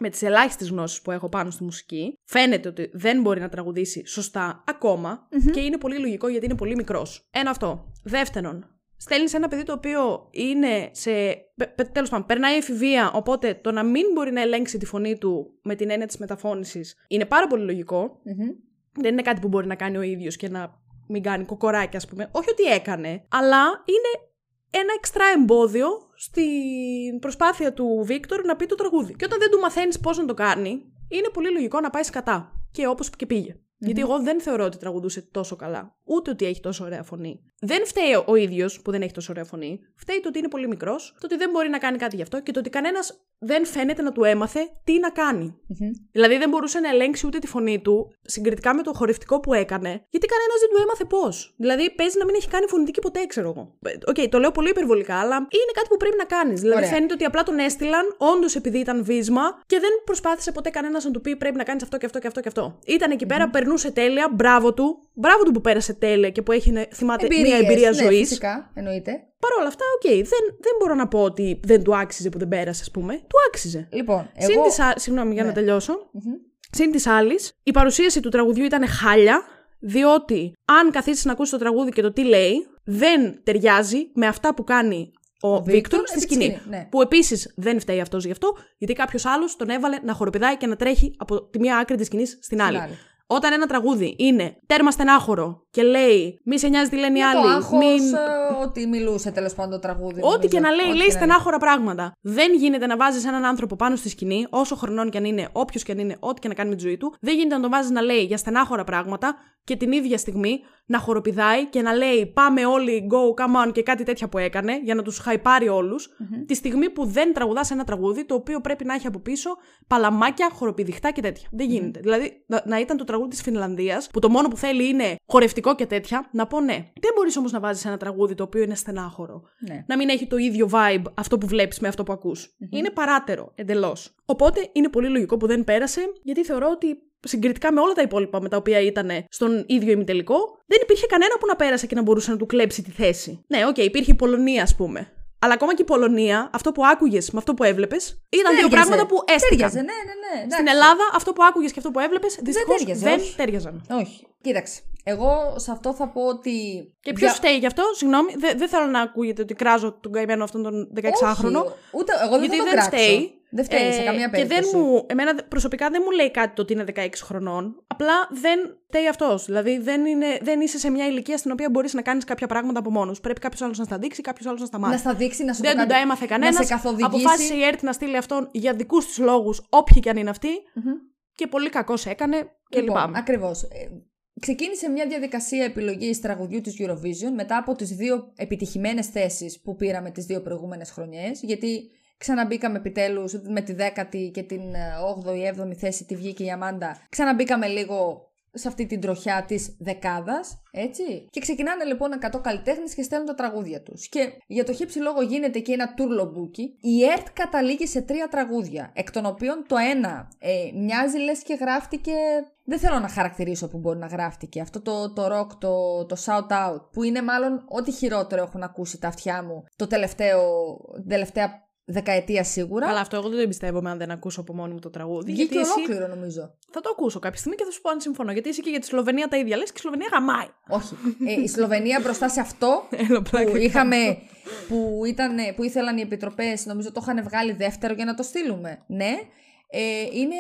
με τις ελάχιστες γνώσεις που έχω πάνω στη μουσική, φαίνεται ότι δεν μπορεί να τραγουδήσει σωστά ακόμα και είναι πολύ λογικό γιατί είναι πολύ μικρός. Ένα αυτό. Δεύτερον, στέλνεις ένα παιδί το οποίο είναι σε. Τέλος πάντων, περνάει εφηβεία, οπότε το να μην μπορεί να ελέγξει τη φωνή του με την έννοια της μεταφώνησης είναι πάρα πολύ λογικό. Δεν είναι κάτι που μπορεί να κάνει ο ίδιος και να μην κάνει κοκοράκι, ας πούμε. Όχι ότι έκανε, αλλά είναι ένα εξτρά εμπόδιο στην προσπάθεια του Βίκτορ να πει το τραγούδι. Και όταν δεν του μαθαίνεις πώς να το κάνει, είναι πολύ λογικό να πάει σκατά. Και όπως και πήγε. Γιατί εγώ δεν θεωρώ ότι τραγουδούσε τόσο καλά. Ούτε ότι έχει τόσο ωραία φωνή. Δεν φταίει ο ίδιος που δεν έχει τόσο ωραία φωνή. Φταίει το ότι είναι πολύ μικρός, το ότι δεν μπορεί να κάνει κάτι γι' αυτό και το ότι κανένας δεν φαίνεται να του έμαθε τι να κάνει. Δηλαδή δεν μπορούσε να ελέγξει ούτε τη φωνή του συγκριτικά με το χορευτικό που έκανε, γιατί κανένας δεν του έμαθε πώς. Δηλαδή παίζει να μην έχει κάνει φωνητική ποτέ, ξέρω εγώ. Οκ, το λέω πολύ υπερβολικά, αλλά είναι κάτι που πρέπει να κάνεις. Δηλαδή Ωραία. φαίνεται ότι απλά τον έστειλαν, όντως επειδή ήταν βύσμα και δεν προσπάθησε ποτέ κανένας να του πει πρέπει να κάνεις αυτό και αυτό και αυτό και αυτό. Ήταν εκεί πέρα, περνούσε τέλεια, μπράβο του. Μπράβο του που πέρασε τέλεια και που έχει να θυμάται μια εμπειρία ναι, ζωής. Φυσικά, εννοείται. Παρ' όλα αυτά, οκ, δεν, δεν μπορώ να πω ότι δεν του άξιζε που δεν πέρασε, ας πούμε. Του άξιζε. Λοιπόν, εγώ... Συν της α- Συγγνώμη, για να Ναι. τελειώσω. Μμμ. Συν της άλλης, η παρουσίαση του τραγουδιού ήταν χάλια, διότι αν καθίσεις να ακούσεις το τραγούδι και το τι λέει, δεν ταιριάζει με αυτά που κάνει ο, Βίκτορ Βίκτορ στη επί σκηνή. σκηνή, ναι. Που επίσης δεν φταίει αυτός γι' αυτό, γιατί κάποιος άλλος τον έβαλε να χοροπηδάει και να τρέχει από τη μία άκρη της σκηνής στην άλλη. άλλη. Όταν ένα τραγούδι είναι τέρμα στενάχωρο και λέει Μη σε νοιάζει τι λένε οι Για το άλλοι, άγχος, μην ε, ότι μιλούσε τέλος πάντων το τραγούδι. Ό,τι νομίζω. και να λέει, Ό,τι λέει και να στενάχωρα πράγματα. Δεν γίνεται να βάζεις έναν άνθρωπο πάνω στη σκηνή, όσο χρονών και αν είναι, όποιος και αν είναι, ό,τι και να κάνει με τη ζωή του. Δεν γίνεται να τον βάζεις να λέει για στενάχωρα πράγματα και την ίδια στιγμή να χοροπηδάει και να λέει Πάμε όλοι, go, come on και κάτι τέτοια που έκανε για να τους χαϊπάρει όλους, Τη στιγμή που δεν τραγουδά ένα τραγούδι το οποίο πρέπει να έχει από πίσω παλαμάκια, χοροπηδιχτά και τέτοια. Δεν γίνεται. Δηλαδή να, να ήταν το τραγούδι της Φινλανδίας που το μόνο που θέλει είναι χορευτικό και τέτοια, να πω ναι. Δεν μπορείς όμως να βάζεις ένα τραγούδι το οποίο είναι στενάχωρο Ναι. να μην έχει το ίδιο vibe αυτό που βλέπεις με αυτό που ακους Είναι παράταιρο εντελώς. Οπότε είναι πολύ λογικό που δεν πέρασε, γιατί θεωρώ ότι συγκριτικά με όλα τα υπόλοιπα με τα οποία ήταν στον ίδιο ημιτελικό, δεν υπήρχε κανένα που να πέρασε και να μπορούσε να του κλέψει τη θέση. Ναι, οκ, υπήρχε η Πολωνία, ας πούμε. Αλλά ακόμα και η Πολωνία, αυτό που άκουγες με αυτό που έβλεπες, ήταν δύο Τέριαζε. πράγματα που έστειλαν. Ταίριαζε, ναι, ναι, ναι. Στην εντάξει. Ελλάδα, αυτό που άκουγες και αυτό που έβλεπες, δυστυχώς ταίριαζε, δεν όχι. ταίριαζαν. Όχι. Κοίταξε. Εγώ σε αυτό θα πω ότι. Και ποιος Για- φταίει γι' αυτό, συγγνώμη, δεν δεν θέλω να ακούγεται ότι κράζω τον καημένο αυτόν τον 16χρονο. Όχι, ούτε εγώ δεν γιατί θα το δεν κράξω. φταίει. Δεν φταίει σε Ε, καμία Και δεν περίπτωση. μου, εμένα δε- προσωπικά δεν μου λέει κάτι το ότι είναι 16 χρονών. Απλά δεν φταίει αυτός. Δηλαδή δεν, είναι, δεν είσαι σε μια ηλικία στην οποία μπορείς να κάνεις κάποια πράγματα από μόνος. Πρέπει κάποιος άλλος να στα δείξει, κάποιος άλλος να στα μάθει. Να στα δείξει, να σου Δεν το του κάνει- τα έμαθε κανένας. Να σε καθοδηγήσει. Αποφάσισε η ΕΡΤ να στείλει αυτόν για δικούς της λόγους, όποιοι και αν είναι αυτοί. Μμμ. Και πολύ κακός έκανε και λοιπόν, λυπάμαι. Ακριβώς. Ε, Ξεκίνησε μια διαδικασία επιλογής τραγουδιού της Eurovision μετά από τις δύο επιτυχημένες θέσεις που πήραμε τις δύο προηγούμενες χρονιές, γιατί ξαναμπήκαμε επιτέλους με τη δέκατη και την 8η, 7η θέση τη βγήκε η Αμάντα. Ξαναμπήκαμε λίγο σε αυτή την τροχιά της δεκάδας, έτσι. Και ξεκινάνε λοιπόν 100 καλλιτέχνες και στέλνουν τα τραγούδια τους. Και για το χύψη λόγο γίνεται και ένα τουρλομπούκι. Η ΕΡΤ καταλήγει σε τρία τραγούδια, εκ των οποίων το ένα ε, μοιάζει λες και γράφτηκε... Δεν θέλω να χαρακτηρίσω που μπορεί να γράφτηκε. Αυτό το, το rock, το, το shout out, που είναι μάλλον ό,τι χειρότερο έχουν ακούσει τα αυτιά μου το τελευταίο, την τελευταία δεκαετία σίγουρα. Αλλά αυτό εγώ δεν το εμπιστεύομαι αν δεν ακούσω από μόνη μου το τραγούδι. Βγήκε γιατί εσύ ολόκληρο νομίζω. θα το ακούσω κάποια στιγμή και θα σου πω αν συμφωνώ. Γιατί εσύ και για τη Σλοβενία τα ίδια λες και η Σλοβενία γαμάει. Όχι. Ε, η Σλοβενία μπροστά σε αυτό Έλα, πλάκα που κάνω. είχαμε. Που, ήταν, που ήθελαν οι επιτροπές, νομίζω το είχαν βγάλει δεύτερο για να το στείλουμε. Ναι. Ε, είναι,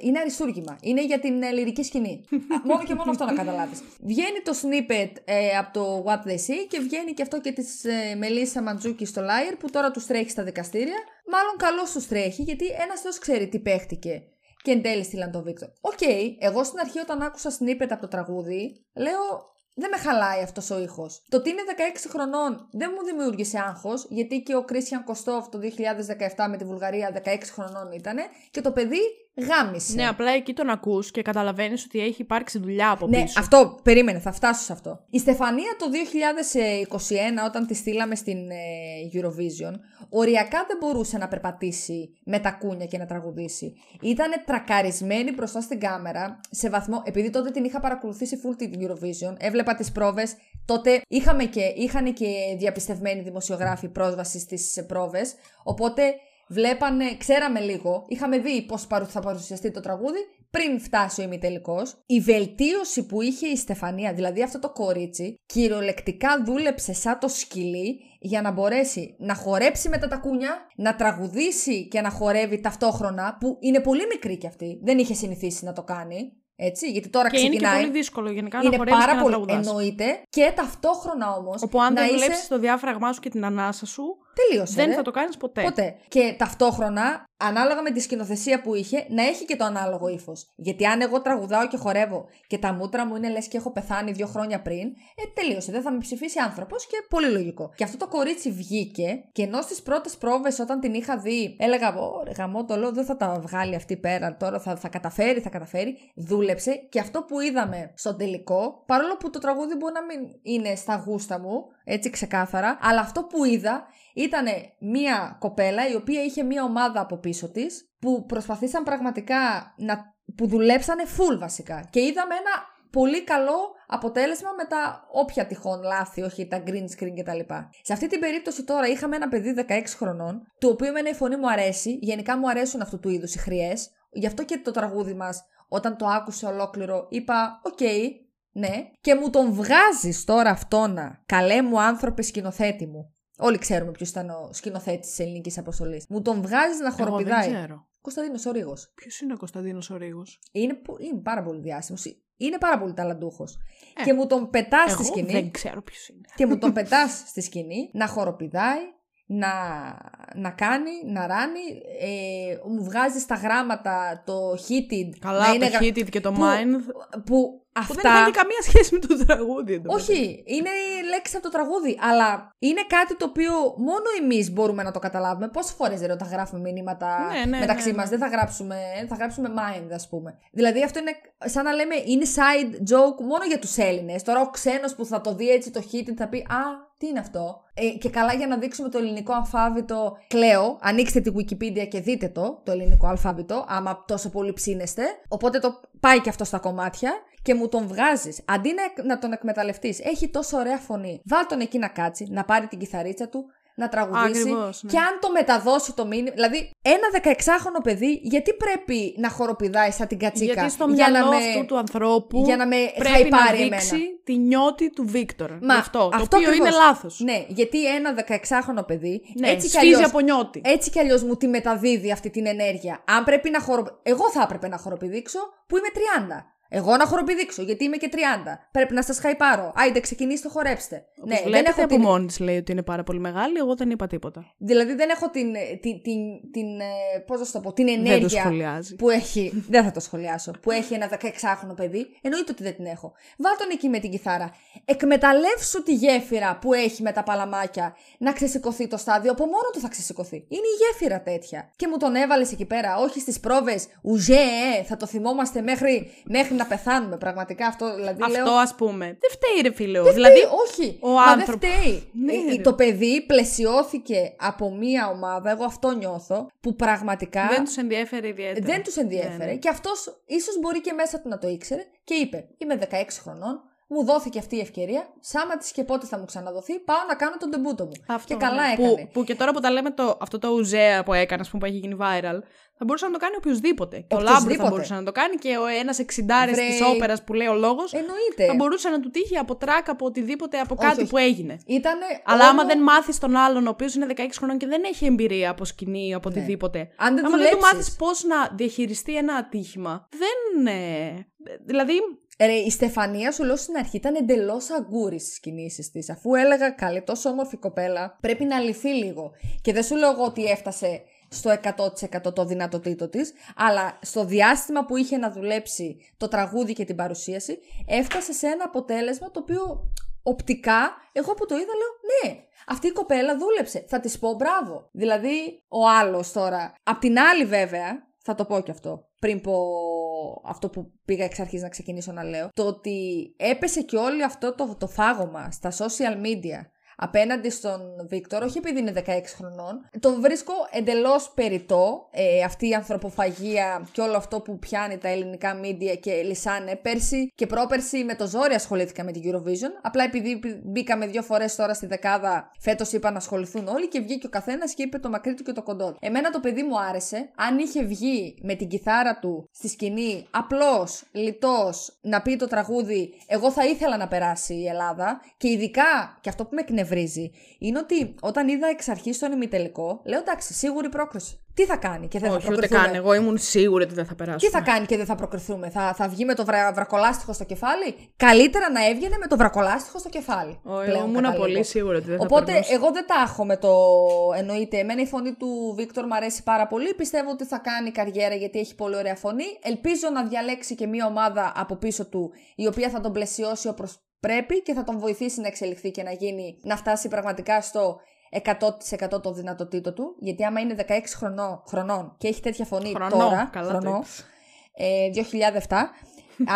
είναι αριστούργημα. Είναι για την ε, λυρική σκηνή. Α, μόνο και μόνο αυτό να καταλάβεις. Βγαίνει το snippet ε, από το What They Say και βγαίνει και αυτό και της ε, Μελίσσα Μαντζούκη στο Liar που τώρα τους τρέχει στα δικαστήρια. Μάλλον καλώς τους τρέχει γιατί ένας θεός ξέρει τι παίχτηκε και εν τέλει στείλαν τον Βίκτορ. Οκ, εγώ στην αρχή όταν άκουσα snippet από το τραγούδι, λέω δεν με χαλάει αυτός ο ήχος. Το ότι είναι 16 χρονών δεν μου δημιούργησε άγχος, γιατί και ο Κρίστιαν Κοστόφ το 2017 με τη Βουλγαρία 16 χρονών ήταν και το παιδί γάμισε. Ναι, απλά εκεί τον ακούς και καταλαβαίνεις ότι έχει υπάρξει δουλειά από Ναι, πίσω. αυτό, περίμενε, θα φτάσω σε αυτό. Η Στεφανία το 2021, όταν τη στείλαμε στην ε, Eurovision, οριακά δεν μπορούσε να περπατήσει με τα κούνια και να τραγουδήσει. Ήταν τρακαρισμένη μπροστά στην κάμερα, σε βαθμό, επειδή τότε την είχα παρακολουθήσει full την Eurovision, έβλεπα τις πρόβες, τότε είχαμε και, είχαν και διαπιστευμένοι δημοσιογράφοι πρόσβαση στις πρόβες, οπότε βλέπανε, ξέραμε λίγο, είχαμε δει πώς παρου- θα παρουσιαστεί το τραγούδι πριν φτάσει ο ημιτελικός. Η βελτίωση που είχε η Στεφανία, δηλαδή αυτό το κορίτσι, κυριολεκτικά δούλεψε σαν το σκυλί για να μπορέσει να χορέψει με τα τακούνια, να τραγουδήσει και να χορεύει ταυτόχρονα, που είναι πολύ μικρή κι αυτή, δεν είχε συνηθίσει να το κάνει. Έτσι, γιατί τώρα και είναι και ξεκινάει. πολύ δύσκολο γενικά είναι να χορεύεις πάρα και πολύ. να τραγουδάς. Εννοείται. Και ταυτόχρονα όμως. Όπου αν να δεν είσαι... δουλέψεις το διάφραγμά σου και την ανάσα σου, Τελείωσε. δεν ρε. θα το κάνεις ποτέ. Ποτέ. Και ταυτόχρονα, ανάλογα με τη σκηνοθεσία που είχε, να έχει και το ανάλογο ύφος. Γιατί αν εγώ τραγουδάω και χορεύω και τα μούτρα μου είναι λες και έχω πεθάνει δύο χρόνια πριν, ε, τελείωσε. Δεν θα με ψηφίσει άνθρωπος και πολύ λογικό. Και αυτό το κορίτσι βγήκε και ενώ στις πρώτες πρόβες, όταν την είχα δει, έλεγα: Ωραία, γαμό το λέω, δεν θα τα βγάλει αυτή πέρα τώρα, θα, θα καταφέρει, θα καταφέρει. Δούλεψε και αυτό που είδαμε στο τελικό, παρόλο που το τραγούδι μπορεί να μην είναι στα γούστα μου, έτσι ξεκάθαρα, αλλά αυτό που είδα ήταν μία κοπέλα η οποία είχε μία ομάδα από πίσω της που προσπαθήσαν πραγματικά να. που δουλέψανε full βασικά. Και είδαμε ένα πολύ καλό αποτέλεσμα με τα όποια τυχόν λάθη, όχι τα green screen κτλ. Σε αυτή την περίπτωση τώρα είχαμε ένα παιδί 16 χρονών, του οποίου εμένα η φωνή μου αρέσει, γενικά μου αρέσουν αυτού του είδους οι χροιές. Γι' αυτό και το τραγούδι μας, όταν το άκουσε ολόκληρο, είπα: Οκ, ναι, και μου τον βγάζεις τώρα αυτόνα. Καλέ μου άνθρωπε σκηνοθέτη μου. Όλοι ξέρουμε ποιος ήταν ο σκηνοθέτης της ελληνικής αποστολής. Μου τον βγάζεις να χοροπηδάει. Εγώ δεν ξέρω. Κωνσταντίνος ο Ρήγος. Ποιος είναι ο Κωνσταντίνος ο Ρήγος. Είναι, πο- είναι πάρα πολύ διάσημος. Είναι πάρα πολύ ταλαντούχος. και μου τον πετάς στη Εγώ σκηνή. δεν ξέρω ποιος είναι. και μου τον πετάς στη σκηνή να χοροπηδάει, να, να κάνει, να ράνει. Ε, μου βγάζει στα γράμματα το heated. να Καλά, είναι το γρα- Heated και το που- Mind. Που Που αυτά. δεν είχαν και καμία σχέση με το τραγούδι. εν τω μεταξύ. Όχι, είναι λέξη από το τραγούδι, αλλά είναι κάτι το οποίο μόνο εμείς μπορούμε να το καταλάβουμε. Πόσες φορές ρε, όταν γράφουμε μηνύματα Ναι, ναι, μεταξύ ναι, ναι. μας, δεν θα γράψουμε, θα γράψουμε mind, ας πούμε. Δηλαδή αυτό είναι σαν να λέμε inside joke μόνο για τους Έλληνες. Τώρα ο ξένος που θα το δει έτσι το hit θα πει Α, τι είναι αυτό. Ε, και καλά για να δείξουμε το ελληνικό αλφάβητο, κλαίω. Ανοίξτε τη Wikipedia και δείτε το, το ελληνικό αλφάβητο, άμα τόσο πολύ ψήνεστε. Οπότε το πάει και αυτό στα κομμάτια και μου τον βγάζεις. Αντί να, να τον εκμεταλλευτείς, έχει τόσο ωραία φωνή. Βάλ τον εκεί να κάτσει, να πάρει την κιθαρίτσα του, να τραγουδήσει. Ακριβώς, ναι. Και αν το μεταδώσει το μήνυμα. Δηλαδή, ένα 16χρονο παιδί, γιατί πρέπει να χοροπηδάει σαν την κατσίκα. Γιατί στο για μυαλό να με- αυτού του ανθρώπου για να με πρέπει χαϊπάρει να εμένα; δείξει τη νιώτη του Βίκτορ. Μα, αυτό, το αυτό οποίο ακριβώς. είναι λάθος. Ναι, γιατί ένα 16χρονο παιδί Ναι, έτσι κι σφίζει αλλιώς, από νιώτη. έτσι κι αλλιώς μου τη μεταδίδει αυτή την ενέργεια. Αν πρέπει να χορο... Εγώ θα έπρεπε να χοροπηδήξω που είμαι 30. Εγώ να χοροπηδήξω, γιατί είμαι και 30. Πρέπει να σας χαϊπάρω. Άιντε, ξεκινήστε, χορέψτε. Όπως ναι, δεν βλέπετε έχω από την... μόνης της λέει ότι είναι πάρα πολύ μεγάλη, εγώ δεν είπα τίποτα. Δηλαδή δεν έχω την, την, την, την, ε, πώς να σου το πω, την Δεν το ενέργεια σχολιάζει. που έχει, δεν θα το σχολιάσω, που έχει ένα 16χρονο παιδί. Εννοείται ότι δεν την έχω. Βάλ τον εκεί με την κιθάρα. Εκμεταλλεύσου τη γέφυρα που έχει με τα παλαμάκια να ξεσηκωθεί το στάδιο. Από μόνο του θα ξεσηκωθεί. Είναι η γέφυρα τέτοια. Και μου τον έβαλες εκεί πέρα, όχι στις πρόβες. Ουζέ, ε, θα το θυμόμαστε μέχρι, μέχρι να πεθάνουμε. Πραγματικά αυτό. Δηλαδή, Αυτό λέω, ας πούμε. Δεν φταίει ρε φίλε. δεν δηλαδή, φταίει, όχι. ο Μα άνθρωπος- δεν φταίει. Ναι, Ε, ρε. το παιδί πλαισιώθηκε από μία ομάδα, εγώ αυτό νιώθω, που πραγματικά δεν τους ενδιέφερε ιδιαίτερα. δεν τους ενδιέφερε. Ναι, ναι. Και αυτός ίσως μπορεί και μέσα του να το ήξερε και είπε: Είμαι 16 χρονών, μου δόθηκε αυτή η ευκαιρία. Σάμα της και πότε θα μου ξαναδοθεί, πάω να κάνω τον τεμπούτο μου. Αυτό, και καλά ναι. έκανε. Που, που και τώρα που τα λέμε το, αυτό το ουζέα που έκανε, ας πούμε, που έχει γίνει viral, θα μπορούσε να το κάνει οποιοδήποτε. Και ο Λάμπρος θα Οποιοσδήποτε. μπορούσε να το κάνει και ο ένας εξιντάρης Βρε. τη όπερας που λέει ο λόγος. Εννοείται. Θα μπορούσε να του τύχει από τρακ, από οτιδήποτε, από Όχι, κάτι όχι. που έγινε. Ήτανε Αλλά όλο- άμα δεν μάθεις τον άλλον, ο οποίος είναι 16 χρονών και δεν έχει εμπειρία από σκηνή ή από Ναι. οτιδήποτε. Αν δεν άμα δεν του δουλέψεις. μάθεις πώς να διαχειριστεί ένα ατύχημα, δεν. ε, Δηλαδή, Ρε, η Στεφανία σου λέω στην αρχή ήταν εντελώς αγκούρης στις κινήσεις της. Αφού έλεγα καλή, τόσο όμορφη κοπέλα, πρέπει να λυθεί λίγο. Και δεν σου λέω εγώ ότι έφτασε στο 100% το δυνατοτήτο της, αλλά στο διάστημα που είχε να δουλέψει το τραγούδι και την παρουσίαση, έφτασε σε ένα αποτέλεσμα το οποίο οπτικά, εγώ που το είδα λέω ναι. Αυτή η κοπέλα δούλεψε. Θα της πω μπράβο. Δηλαδή, ο άλλος τώρα. Απ' την άλλη, βέβαια, θα το πω και αυτό. Πριν πω αυτό που πήγα εξ αρχής να ξεκινήσω να λέω. Το ότι έπεσε και όλο αυτό το, το φάγωμα στα social media απέναντι στον Βίκτορ, όχι επειδή είναι 16 χρονών, το βρίσκω εντελώς περιττό ε, αυτή η ανθρωποφαγία και όλο αυτό που πιάνει τα ελληνικά media και λυσάνε. Πέρσι και πρόπερσι με το ζόρι ασχολήθηκα με την Eurovision, απλά επειδή μπήκαμε δύο φορές τώρα στη δεκάδα, φέτος είπα να ασχοληθούν όλοι και βγήκε ο καθένας και είπε το μακρύ του και το κοντό του. Εμένα το παιδί μου άρεσε, αν είχε βγει με την κιθάρα του στη σκηνή, απλός, λιτός, να πει το τραγούδι, εγώ θα ήθελα να περάσει η Ελλάδα και ειδικά, και αυτό που με εκνευρίζει, είναι ότι όταν είδα εξ αρχής τον ημιτελικό, λέω εντάξει, σίγουρη πρόκριση. Τι θα κάνει και δεν θα όχι, ούτε προκριθούμε; καν. Εγώ ήμουν σίγουρη ότι δεν θα Τι περάσουμε. θα κάνει και δεν θα προκριθούμε, θα, θα βγει με το βρα, βρακολάστιχο στο κεφάλι; Καλύτερα να έβγαινε με το βρακολάστιχο στο κεφάλι. Ω, εγώ πλέον ήμουν καταλήγω. πολύ σίγουρη ότι δεν θα Οπότε περνούσε. εγώ δεν τα έχω με το εννοείται. Εμένα η φωνή του Βίκτορ μου αρέσει πάρα πολύ. Πιστεύω ότι θα κάνει καριέρα γιατί έχει πολύ ωραία φωνή. Ελπίζω να διαλέξει και μια ομάδα από πίσω του η οποία θα τον πλαισιώσει όπως πρέπει και θα τον βοηθήσει να εξελιχθεί και να γίνει, να φτάσει πραγματικά στο 100% το δυνατοτήτο του. Γιατί άμα είναι 16 χρονών, χρονών και έχει τέτοια φωνή Χρονό, τώρα, καλά το χρονό, είπες. ε, 2007,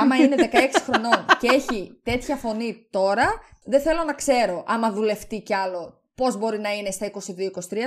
άμα είναι 16 χρονών και έχει τέτοια φωνή τώρα, δεν θέλω να ξέρω άμα δουλευτεί κι άλλο πώς μπορεί να είναι στα 22-23